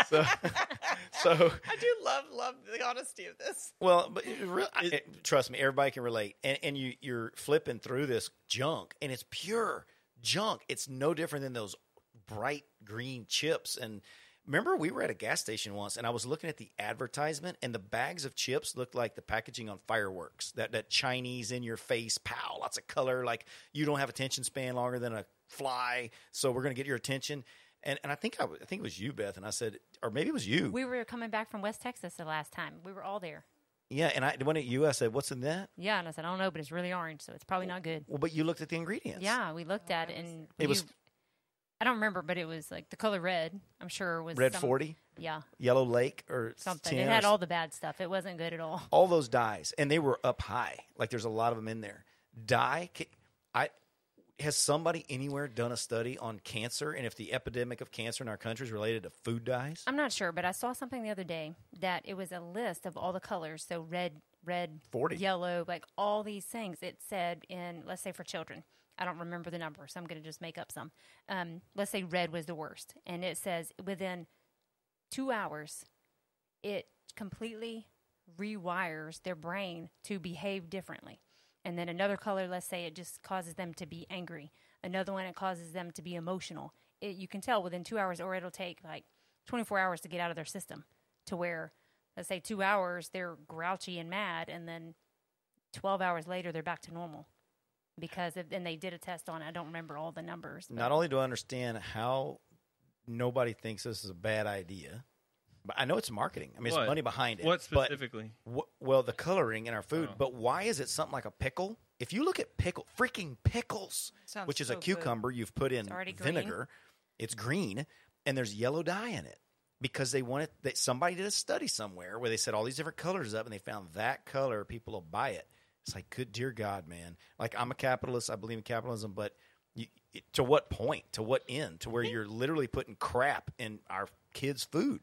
so, so, I do love love the honesty of this. well, but it re- it- trust me, everybody can relate. And, and you, you're flipping through this junk, and it's pure junk. It's no different than those bright green chips. And remember, we were at a gas station once, and I was looking at the advertisement, and the bags of chips looked like the packaging on fireworks. That that Chinese in your face, pow, lots of color. Like you don't have attention span longer than a fly, so we're going to get your attention. And and I think I think it was you, Beth, and I said, or maybe it was you. We were coming back from West Texas the last time. We were all there. Yeah, and I when it you, I said, "What's in that?" Yeah, and I said, I don't know, but it's really orange, so it's probably not good. Well, but you looked at the ingredients. Yeah, we looked at it and It was- I don't remember, but it was like the color red. I'm sure was red some- forty, Yeah, yellow lake, or something. 10 It or had all the bad stuff. It wasn't good at all. all those dyes, and they were up high. Like there's a lot of them in there. Dye, ca- I has somebody anywhere done a study on cancer and if the epidemic of cancer in our country is related to food dyes? I'm not sure, but I saw something the other day that it was a list of all the colors. So red, red, 40. yellow, like all these things. It said in, let's say for children, I don't remember the number, so I'm going to just make up some. Um, let's say red was the worst, and it says within two hours, it completely rewires their brain to behave differently. And then another color, let's say it just causes them to be angry. Another one, it causes them to be emotional. It, you can tell within two hours, or it'll take like 24 hours to get out of their system to where, let's say, two hours, they're grouchy and mad, and then 12 hours later, they're back to normal. Because, if, and they did a test on it. I don't remember all the numbers. but- Not only do I understand how nobody thinks this is a bad idea, but I know it's marketing. I mean, What? it's money behind it. What specifically? Wh- well, the coloring in our food, Oh. but why is it something like a pickle? If you look at pickle, freaking pickles, Sounds which is so a good. cucumber you've put in already green. vinegar, it's green, and there's yellow dye in it because they wanted that somebody did a study somewhere where they set all these different colors up and they found that color people will buy it. It's like, good dear God, man! Like I'm a capitalist, I believe in capitalism, but you, it, to what point? To what end? To where you're literally putting crap in our kids' food?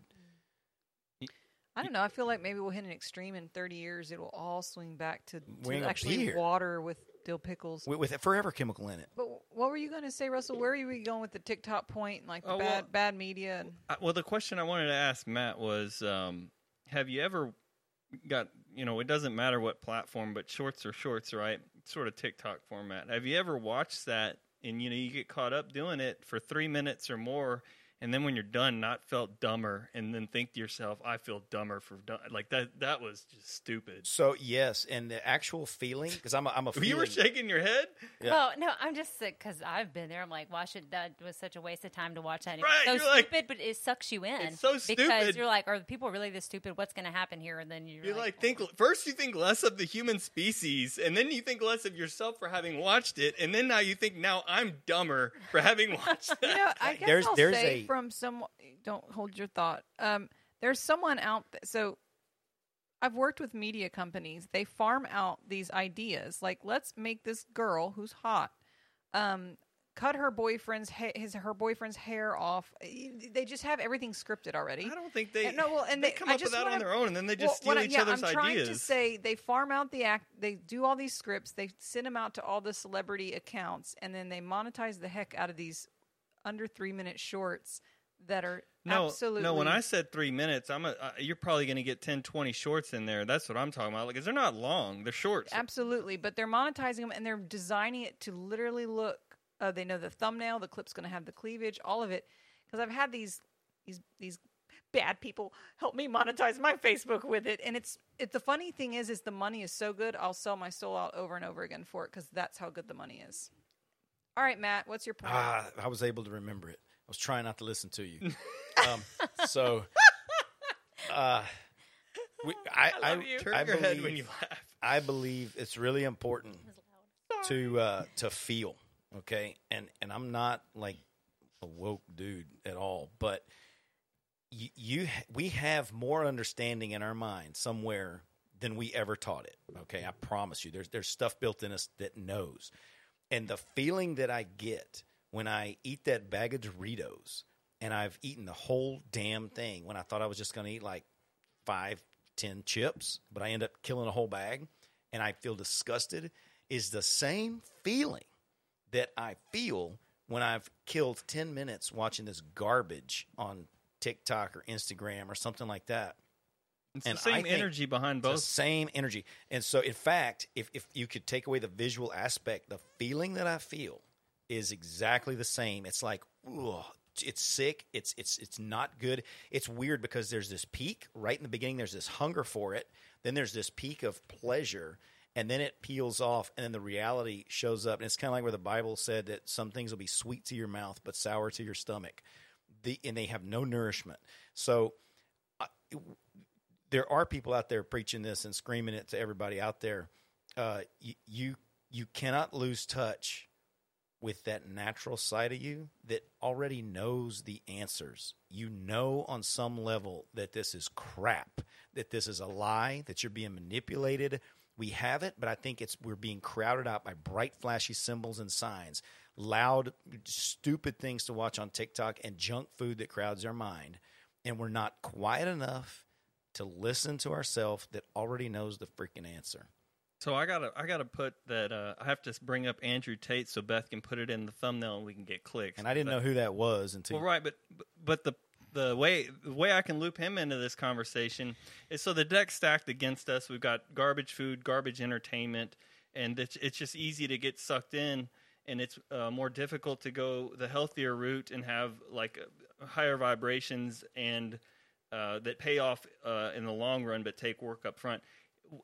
I don't know. I feel like maybe we'll hit an extreme in 30 years. It will all swing back to, We ain't to gonna actually here. water with dill pickles. with, with a forever chemical in it. But what were you going to say, Russell? Where are you going with the TikTok point and like the Oh, bad well- bad media? And I, well, the question I wanted to ask Matt was, um, have you ever got you know it doesn't matter what platform, but shorts are shorts, right? Sort of TikTok format. Have you ever watched that and you know you get caught up doing it for three minutes or more, and then when you're done, not felt dumber, and then think to yourself, I feel dumber for done. like that. That was just stupid. So yes, and the actual feeling because I'm a, I'm a feeling. You were shaking your head. Yeah. Well, no, I'm just sick because I've been there. I'm like, why should that was such a waste of time to watch that? It was Right, so you're like- stupid, but it sucks you in. It's so stupid because you're like, are the people really this stupid? What's going to happen here? And then you're, You like like, think oh. first you think less of the human species, and then you think less of yourself for having watched it, and then now you think now I'm dumber for having watched that. You know, I guess There's- I'll there's say a- from some. Don't hold your thought. Um, there's someone out. Th- so, I've worked with media companies. They farm out these ideas. Like, let's make this girl who's hot, um, cut her boyfriend's ha- his her boyfriend's hair off. They just have everything scripted already. I don't think they. And no, well, and they, they- come I up with that on their own, and then they just Well, steal I- each yeah, other's I'm trying ideas. to say they farm out the act. They do all these scripts. They send them out to all the celebrity accounts, and then they monetize the heck out of these under three minute shorts that are no, absolutely no. When I said three minutes, I'm a, uh, you're probably going to get 10, 20 shorts in there. That's what I'm talking about. Like, Because they're not long; they're shorts. absolutely, but they're monetizing them and they're designing it to literally look. Uh, they know the thumbnail, the clip's going to have the cleavage, all of it. Because I've had these these these bad people help me monetize my Facebook with it, and it's it. The funny thing is, is the money is so good, I'll sell my soul out over and over again for it because that's how good the money is. All right, Matt, what's your point? Ah, I was able to remember it. I was trying not to listen to you. um, so, uh, we, I, I, love you. Turn I your believe, head when you laugh. I believe it's really important to uh, to feel. Okay, and and I'm not like a woke dude at all, but you, you we have more understanding in our mind somewhere than we ever taught it. Okay, I promise you. There's there's stuff built in us that knows, and the feeling that I get when I eat that bag of Doritos and I've eaten the whole damn thing when I thought I was just going to eat like five, ten chips, but I end up killing a whole bag, and I feel disgusted. Is the same feeling that I feel when I've killed 10 minutes watching this garbage on TikTok or Instagram or something like that. It's and the same energy behind both. same energy. And so, in fact, if, if you could take away the visual aspect, the feeling that I feel is exactly the same. It's like, ugh, it's sick. It's it's it's not good. It's weird because there's this peak right in the beginning. There's this hunger for it. Then there's this peak of pleasure, and then it peels off, and then the reality shows up. And it's kind of like where the Bible said that some things will be sweet to your mouth but sour to your stomach. The and they have no nourishment. So. I, there are people out there preaching this and screaming it to everybody out there. Uh, you, you you cannot lose touch with that natural side of you that already knows the answers. You know on some level that this is crap, that this is a lie, that you're being manipulated. We have it, but I think it's we're being crowded out by bright, flashy symbols and signs, loud, stupid things to watch on TikTok, and junk food that crowds our mind. And we're not quiet enough to listen to ourself that already knows the freaking answer. So I gotta, I gotta put that. Uh, I have to bring up Andrew Tate so Beth can put it in the thumbnail and we can get clicks. And I didn't know who that was until Well, right, but but the the way the way I can loop him into this conversation is so the deck stacked against us. We've got garbage food, garbage entertainment, and it's, it's just easy to get sucked in, and it's uh, more difficult to go the healthier route and have like higher vibrations and uh, that pay off uh, in the long run, but take work up front.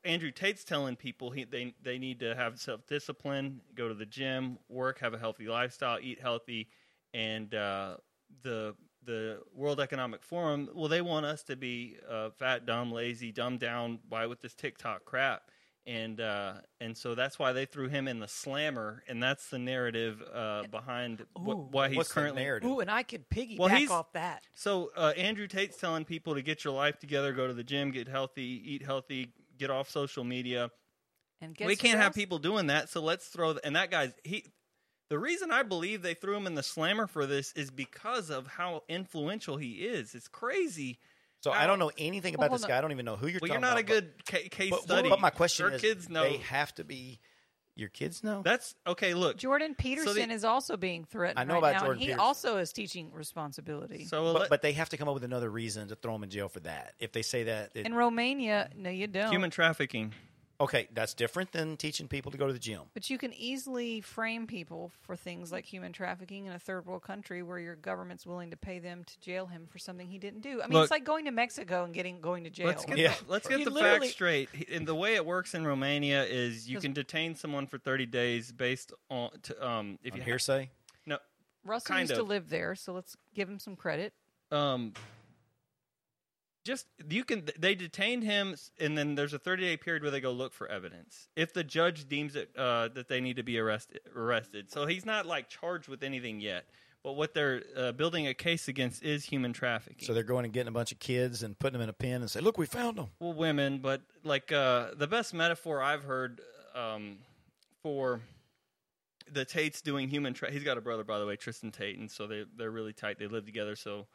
Andrew Tate's telling people he, they they need to have self discipline, go to the gym, work, have a healthy lifestyle, eat healthy, and uh, the the World Economic Forum, well, they want us to be uh, fat, dumb, lazy, dumbed down by with this TikTok crap, and uh, and so that's why they threw him in the slammer, and that's the narrative uh, behind wh- Ooh. why he's What's the currently. narrative? Ooh, and I could piggyback Well, he's- off that. So uh, Andrew Tate's telling people to get your life together, go to the gym, get healthy, eat healthy, get off social media. And guess we can't have people doing that, so let's throw. And that guy's he. The reason I believe they threw him in the slammer for this is because of how influential he is. It's crazy. So I don't know anything Well, about this guy. I don't even know who you're Well, talking you're not about. a good ca- case but, but, study. but my question Your is, kids know they have to be. Your kids know. that's okay. Look, Jordan Peterson is also being threatened. I know right about now, Jordan He Peterson. also is teaching responsibility. so but, let- but they have to come up with another reason to throw him in jail for that. If they say that, it, in Romania, no, you don't. human trafficking. Okay, that's different than teaching people to go to the gym. But you can easily frame people for things like human trafficking in a third world country where your government's willing to pay them to jail him for something he didn't do. I mean, Look- it's like going to Mexico and getting going to jail. Let's get Yeah. the, let's get the facts straight. And the way it works in Romania is you can detain someone for 30 days based on to, um if On you ha- hearsay. no Russell kind used to live there, so let's give him some credit. um just you can they detained him and then there's a 30 day period where they go look for evidence if the judge deems it uh, that they need to be arrested arrested. So he's not like charged with anything yet but what they're uh, building a case against is human trafficking. So they're going and getting a bunch of kids and putting them in a pen and say, "Look, we found them." well women but like uh, the best metaphor i've heard um, for the tates doing human tra- he's got a brother by the way tristan tate and so they, they're really tight. They live together so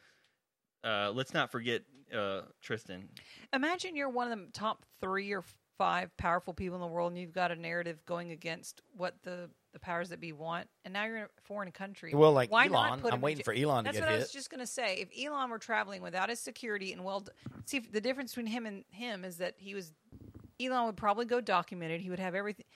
uh, let's not forget uh, tristan Imagine you're one of the top three or five powerful people in the world, and you've got a narrative going against what the, the powers that be want, and now you're in a foreign country. Well, like Why not Elon, put I'm waiting jail? for Elon to That's get what I was just going to say. If Elon were traveling without his security and well, see the difference between him and him is that he was Elon would probably go documented. He would have everything.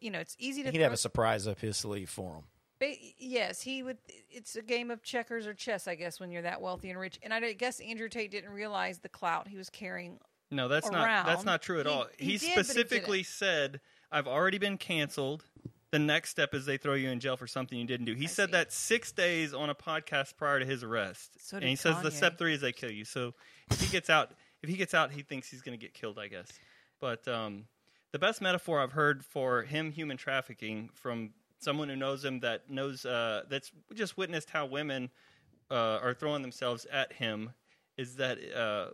You know, it's easy to. He'd throw- have a surprise up his sleeve for him. Ba- yes, he would. It's a game of checkers or chess, I guess, when you're that wealthy and rich. And I guess Andrew Tate didn't realize the clout he was carrying. No, that's not that's not true at He- all. he He, did, specifically said, "I've already been canceled." The next step is they throw you in jail for something you didn't do. He I said see. that six days on a podcast prior to his arrest, So and he says the step three is they kill you. So if he gets out, if he gets out, he thinks he's going to get killed, I guess. But um, the best metaphor I've heard for him human trafficking from someone who knows him that knows uh, that's just witnessed how women uh, are throwing themselves at him is that uh,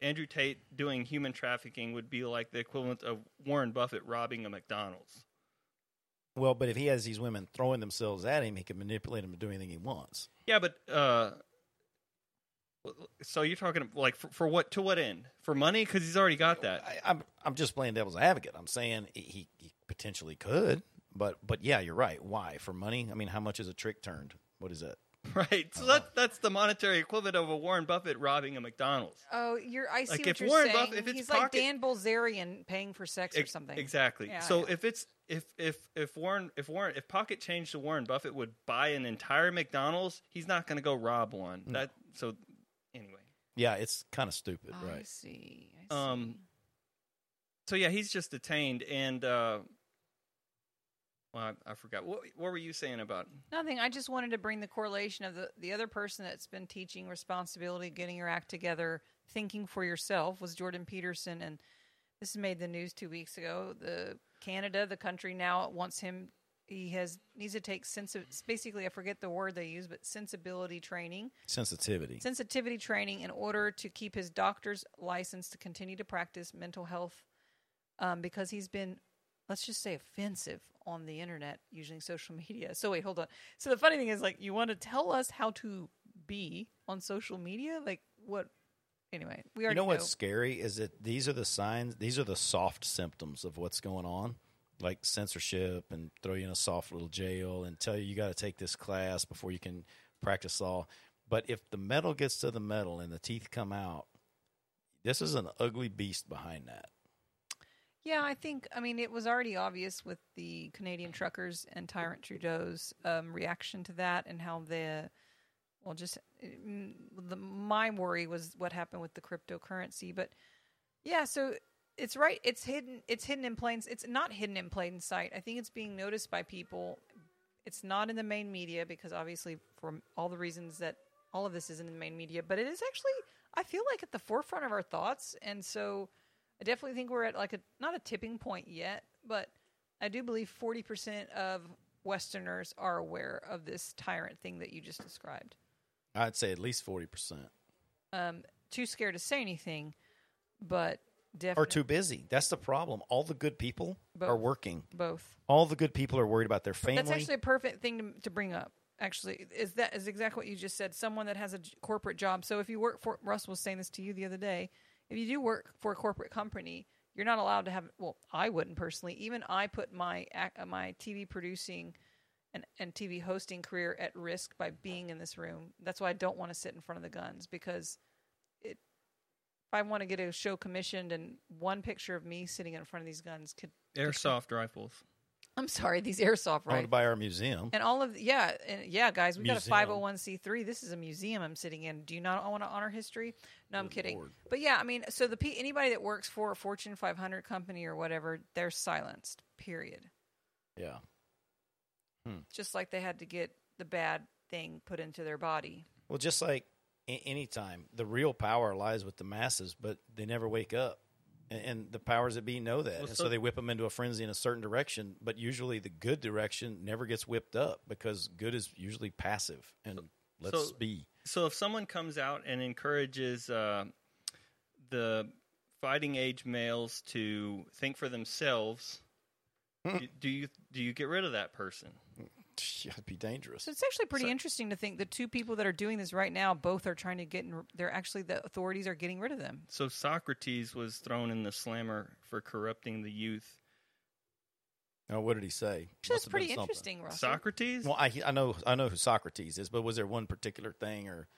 Andrew Tate doing human trafficking would be like the equivalent of Warren Buffett robbing a McDonald's. Well, but if he has these women throwing themselves at him, he can manipulate them to do anything he wants. Yeah, but uh, so you're talking like for, for what to what end? For money? Because he's already got that. I, I'm I'm just playing devil's advocate. I'm saying he, he potentially could, but but yeah, you're right. Why for money? I mean, how much is a trick turned? What is that? Right. So Uh-huh. that that's the monetary equivalent of a Warren Buffett robbing a McDonald's. Oh, you're. I see Like, what if you're Warren saying. Buffett- if it's He's like Dan Bilzerian paying for sex or something. Exactly. Yeah, so yeah. if it's if if if Warren if Warren if Pocket Change to Warren Buffett would buy an entire McDonald's, he's not going to go rob one. That so anyway. Yeah, it's kind of stupid, I right? see. I see. Um, So yeah, he's just detained, and uh, well, I, I forgot what what were you saying about? Nothing. I just wanted to bring the correlation of the, the other person that's been teaching responsibility, getting your act together, thinking for yourself was Jordan Peterson. And this made the news two weeks ago. The Canada, the country now wants him. He has needs to take sense. Basically, I forget the word they use, but sensibility training, Sensitivity. sensitivity training, in order to keep his doctor's license to continue to practice mental health, um, because he's been, let's just say, offensive on the internet using social media. So wait, hold on. So the funny thing is, like, you want to tell us how to be on social media? Like, what? Anyway, we are. You already know what's scary is that these are the signs, these are the soft symptoms of what's going on, like censorship and throw you in a soft little jail and tell you you got to take this class before you can practice law. But if the metal gets to the metal and the teeth come out, this is an ugly beast behind that. Yeah, I think. I mean, it was already obvious with the Canadian truckers and Tyrant Trudeau's um, reaction to that, and how the well, just mm, the my worry was what happened with the cryptocurrency. But yeah, so it's right. It's hidden. It's hidden in plain. It's not hidden in plain sight. I think it's being noticed by people. It's not in the main media because obviously, for all the reasons that all of this isn't in the main media, but it is actually. I feel like at the forefront of our thoughts, and so. I definitely think we're at like a not a tipping point yet, but I do believe 40% of Westerners are aware of this tyrant thing that you just described. I'd say at least 40%. Um, too scared to say anything, but definitely Or too busy. That's the problem. All the good people Both. are working. both. All the good people are worried about their family. That's actually a perfect thing to, to bring up. Actually, is that is exactly what you just said. Someone that has a j- corporate job. So if you work for Russ was saying this to you the other day. If you do work for a corporate company, you're not allowed to have. Well, I wouldn't personally. Even I put my uh, my TV producing and, and TV hosting career at risk by being in this room. That's why I don't want to sit in front of the guns because it. If I want to get a show commissioned and one picture of me sitting in front of these guns could. Airsoft rifles. I'm sorry, these airsoft I want to buy our museum. and all of yeah, and yeah, guys, we got a five hundred one c three. This is a museum I'm sitting in. Do you not want to honor history? No, I'm Good kidding. Lord. But yeah, I mean, so the pe- anybody that works for a Fortune 500 company or whatever, they're silenced. Period. Yeah. Hmm. Just like they had to get the bad thing put into their body. Well, just like a- anytime, the real power lies with the masses, but they never wake up. And, and the powers that be know that. Well, and so- so they whip them into a frenzy in a certain direction, but usually the good direction never gets whipped up because good is usually passive. And let's so- be. So if someone comes out and encourages uh, the fighting age males to think for themselves, Hmm. do, do you do you get rid of that person? It'd be dangerous. So it's actually pretty So- interesting to think the two people that are doing this right now both are trying to get. In, they're actually the authorities are getting rid of them. So Socrates was thrown in the slammer for corrupting the youth. Now, what did he say? That's pretty interesting, Russell. Socrates? Well, I, I know I know who Socrates is, but was there one particular thing, or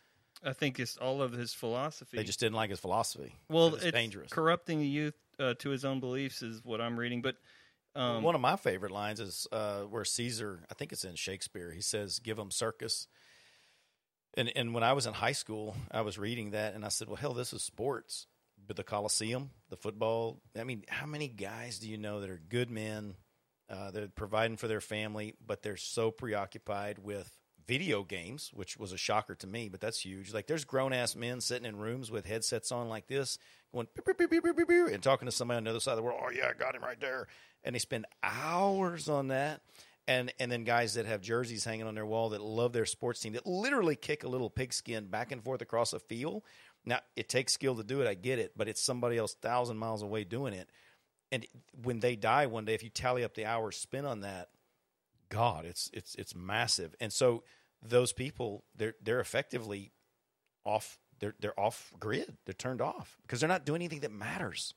I think it's all of his philosophy. they just didn't like his philosophy? well, it's it's dangerous. corrupting the youth uh, to his own beliefs is what I'm reading. But um, One of my favorite lines is uh, where Caesar, I think it's in Shakespeare, he says, "Give them circus." And and when I was in high school, I was reading that, and I said, "Well, hell, this is sports." But the Coliseum, the football. I mean, how many guys do you know that are good men? Uh, they're providing for their family, but they're so preoccupied with video games, which was a shocker to me. But that's huge. Like, there's grown ass men sitting in rooms with headsets on like this, going beep, beep, beep, and talking to somebody on the other side of the world. Oh yeah, I got him right there. And they spend hours on that. And and then guys that have jerseys hanging on their wall that love their sports team that literally kick a little pigskin back and forth across a field. Now it takes skill to do it, I get it, but it's somebody else thousand miles away doing it. And when they die one day, if you tally up the hours spent on that, God, it's it's it's massive. And so those people, they're they're effectively off. They're they're off grid. They're turned off because they're not doing anything that matters.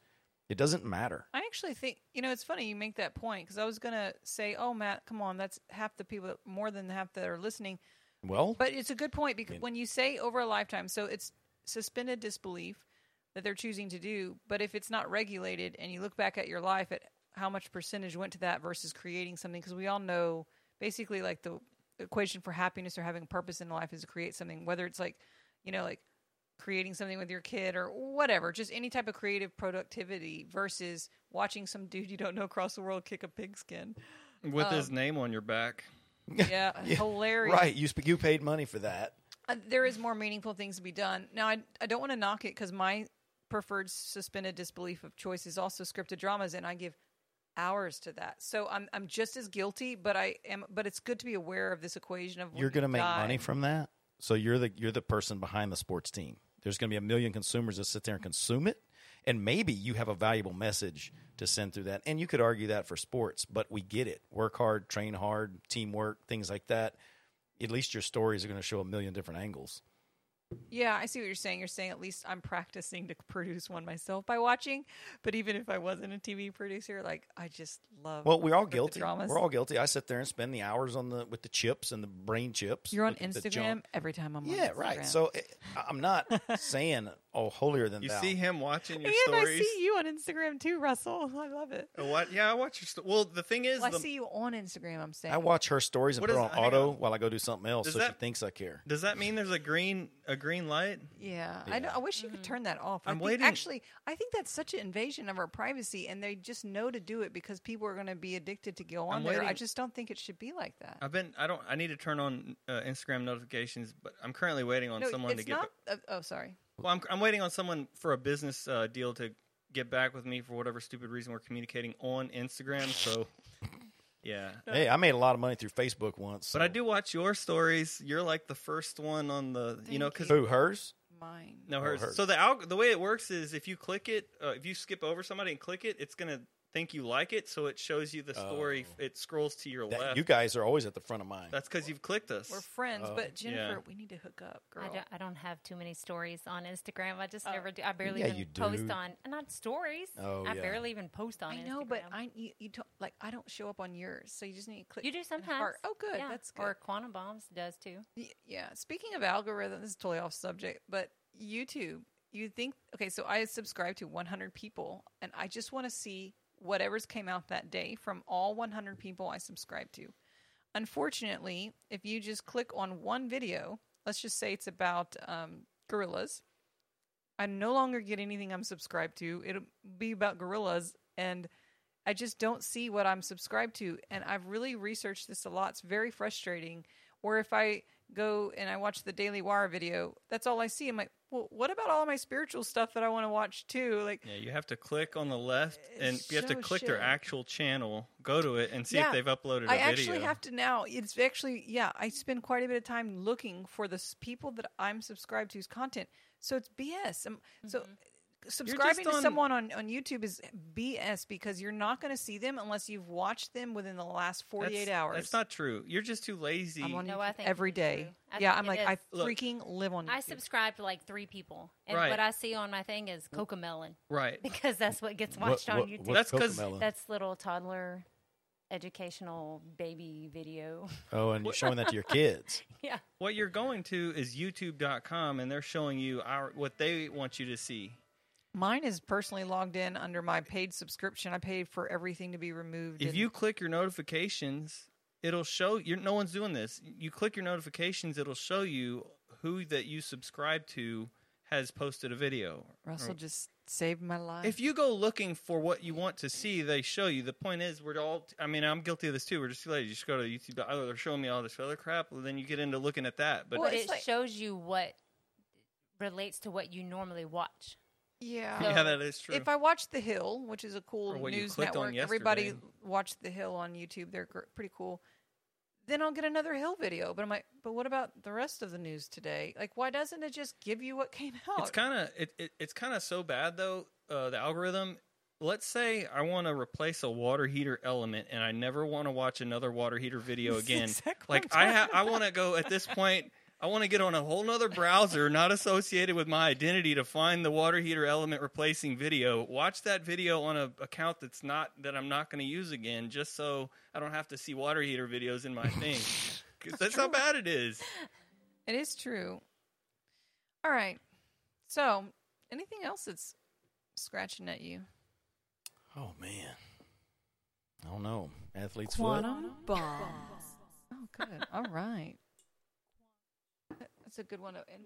It doesn't matter. I actually think you know it's funny you make that point because I was gonna say, oh Matt, come on, that's half the people, more than half that are listening. Well, But it's a good point because when you say over a lifetime, so it's suspended disbelief that they're choosing to do. But if it's not regulated, and you look back at your life at how much percentage went to that versus creating something, because we all know basically like the equation for happiness or having purpose in life is to create something, whether it's like you know like creating something with your kid or whatever, just any type of creative productivity versus watching some dude you don't know across the world kick a pigskin. with um, his name on your back. Yeah, hilarious. right? You sp- you paid money for that. Uh, there is more meaningful things to be done. Now, I, I don't want to knock it because my preferred suspended disbelief of choice is also scripted dramas, and I give hours to that. So I'm I'm just as guilty, but I am. But it's good to be aware of this equation of You're going to you make die. money from that. So you're the you're the person behind the sports team. There's going to be a million consumers that sit there and consume it, and maybe you have a valuable message to send through that. And you could argue that for sports, but we get it. Work hard, train hard, teamwork, things like that. At least your stories are going to show a million different angles. Yeah, I see what you're saying. You're saying at least I'm practicing to produce one myself by watching. But even if I wasn't a TV producer, like I just love. Well, we're all guilty. We're all guilty. I sit there and spend the hours on the with the chips and the brain chips. You're on looking at the Instagram every time I'm on Yeah, right. So eh, I'm not saying oh holier than You thou. see him watching your stories. and I see you on Instagram too, Russell. I love it. Uh, What? Yeah, I watch your. Sto- well, the thing is, Well, I the- see you on Instagram. I'm saying. I watch her stories and What put is- on hang auto on. while I go do something else, Does so she that- thinks I care. does that mean there's a green a green light? Yeah, I, know, I wish you could turn that off. I I'm think, waiting- Actually, I think that's such an invasion of our privacy, and they just know to do it because people are going to be addicted to go on I'm there. I waiting- just don't think it should be like that. I've been. I don't. I need to turn on uh, Instagram notifications, but I'm currently waiting on no, someone it's to get. not. uh, oh, sorry. Well, I'm, I'm waiting on someone for a business uh, deal to get back with me for whatever stupid reason we're communicating on Instagram. So, yeah. Hey, I made a lot of money through Facebook once. But I do watch your stories. You're like the first one on the, you know, because. Who hers? Mine. no, Oh, hers. hers. So the alg- the way it works is if you click it, uh, if you skip over somebody and click it, it's gonna think you like it, so it shows you the story. Oh. It scrolls to your That- left. you guys are always at the front of mine. That's because you've clicked us. We're friends, Oh. but Jennifer, Yeah. we need to hook up, girl. I don't, I don't have too many stories on Instagram. I just Oh. never do. I barely Yeah, even you post do. on not stories. Oh, I yeah. barely even post on. I know, but Instagram. I you, you don't like I don't show up on yours, so you just need to click. you do and sometimes. heart. Oh, good. Yeah. That's good. Or Quantum Bombs does too. Y- Yeah. Speaking of algorithm, this is totally off subject, but YouTube, you think, okay, so I subscribe to 100 people and I just want to see whatever's came out that day from all 100 people I subscribe to. Unfortunately, if you just click on one video, let's just say it's about um, gorillas, I no longer get anything I'm subscribed to. It'll be about gorillas and I just don't see what I'm subscribed to. And I've really researched this a lot. It's very frustrating. Or if I go and I watch the Daily Wire video, that's all I see. I'm like, well, what about all my spiritual stuff that I want to watch too? Like, yeah, you have to click on the left, and you have to so click their actual channel, go to it, and see Yeah. if they've uploaded a I video. I actually have to now. It's actually, yeah, I spend quite a bit of time looking for the people that I'm subscribed to's content. So it's BS. Um, So subscribing to on- someone on, on YouTube is BS because you're not going to see them unless you've watched them within the last 48 that's, hours. That's not true. You're just too lazy. I'm on No, YouTube I think every it is day. true. I yeah, I'm like, is. I Look, freaking live on YouTube. I subscribe to like three people, and Right. what I see on my thing is Cocomelon right. because that's what gets What- watched on what- YouTube. what's That's 'cause- Cocomelon? That's little toddler educational baby video. Oh, and you're showing that to your kids. yeah. What you're going to is YouTube.com, and they're showing you our what they want you to see. Mine is personally logged in under my paid subscription. I paid for everything to be removed. If and- you click your notifications, it'll show you. No one's doing this. You click your notifications, it'll show you who that you subscribe to has posted a video. Russell Or- just saved my life. If you go looking for what you want to see, they show you. The point is, we're all. I mean, I'm guilty of this too. We're just too lazy. You just go to YouTube. Oh, they're showing me all this other crap. Well, then you get into looking at that. But Well, it like- shows you what relates to what you normally watch. Yeah. So- yeah, that is true. If I watch The Hill, which is a cool Or what you news network, everybody yesterday. watched The Hill on YouTube. They're gr- pretty cool. Then I'll get another Hill video. But I'm like, but what about the rest of the news today? Like, why doesn't it just give you what came out? It's kind of it, it, it's kind of so bad though. Uh, the algorithm. Let's say I want to replace a water heater element, and I never want to watch another water heater video again. exactly like I'm ha- I want to go at this point. I want to get on a whole nother browser not associated with my identity to find the water heater element replacing video. Watch that video on a account that's not that I'm not going to use again, just so I don't have to see water heater videos in my thing. 'Cause that's how bad it is. It is true. All right. So, anything else that's scratching at you? Oh man, I don't know. Athlete's Quantum bombs. Oh, good. All right. That's a good one uh, to end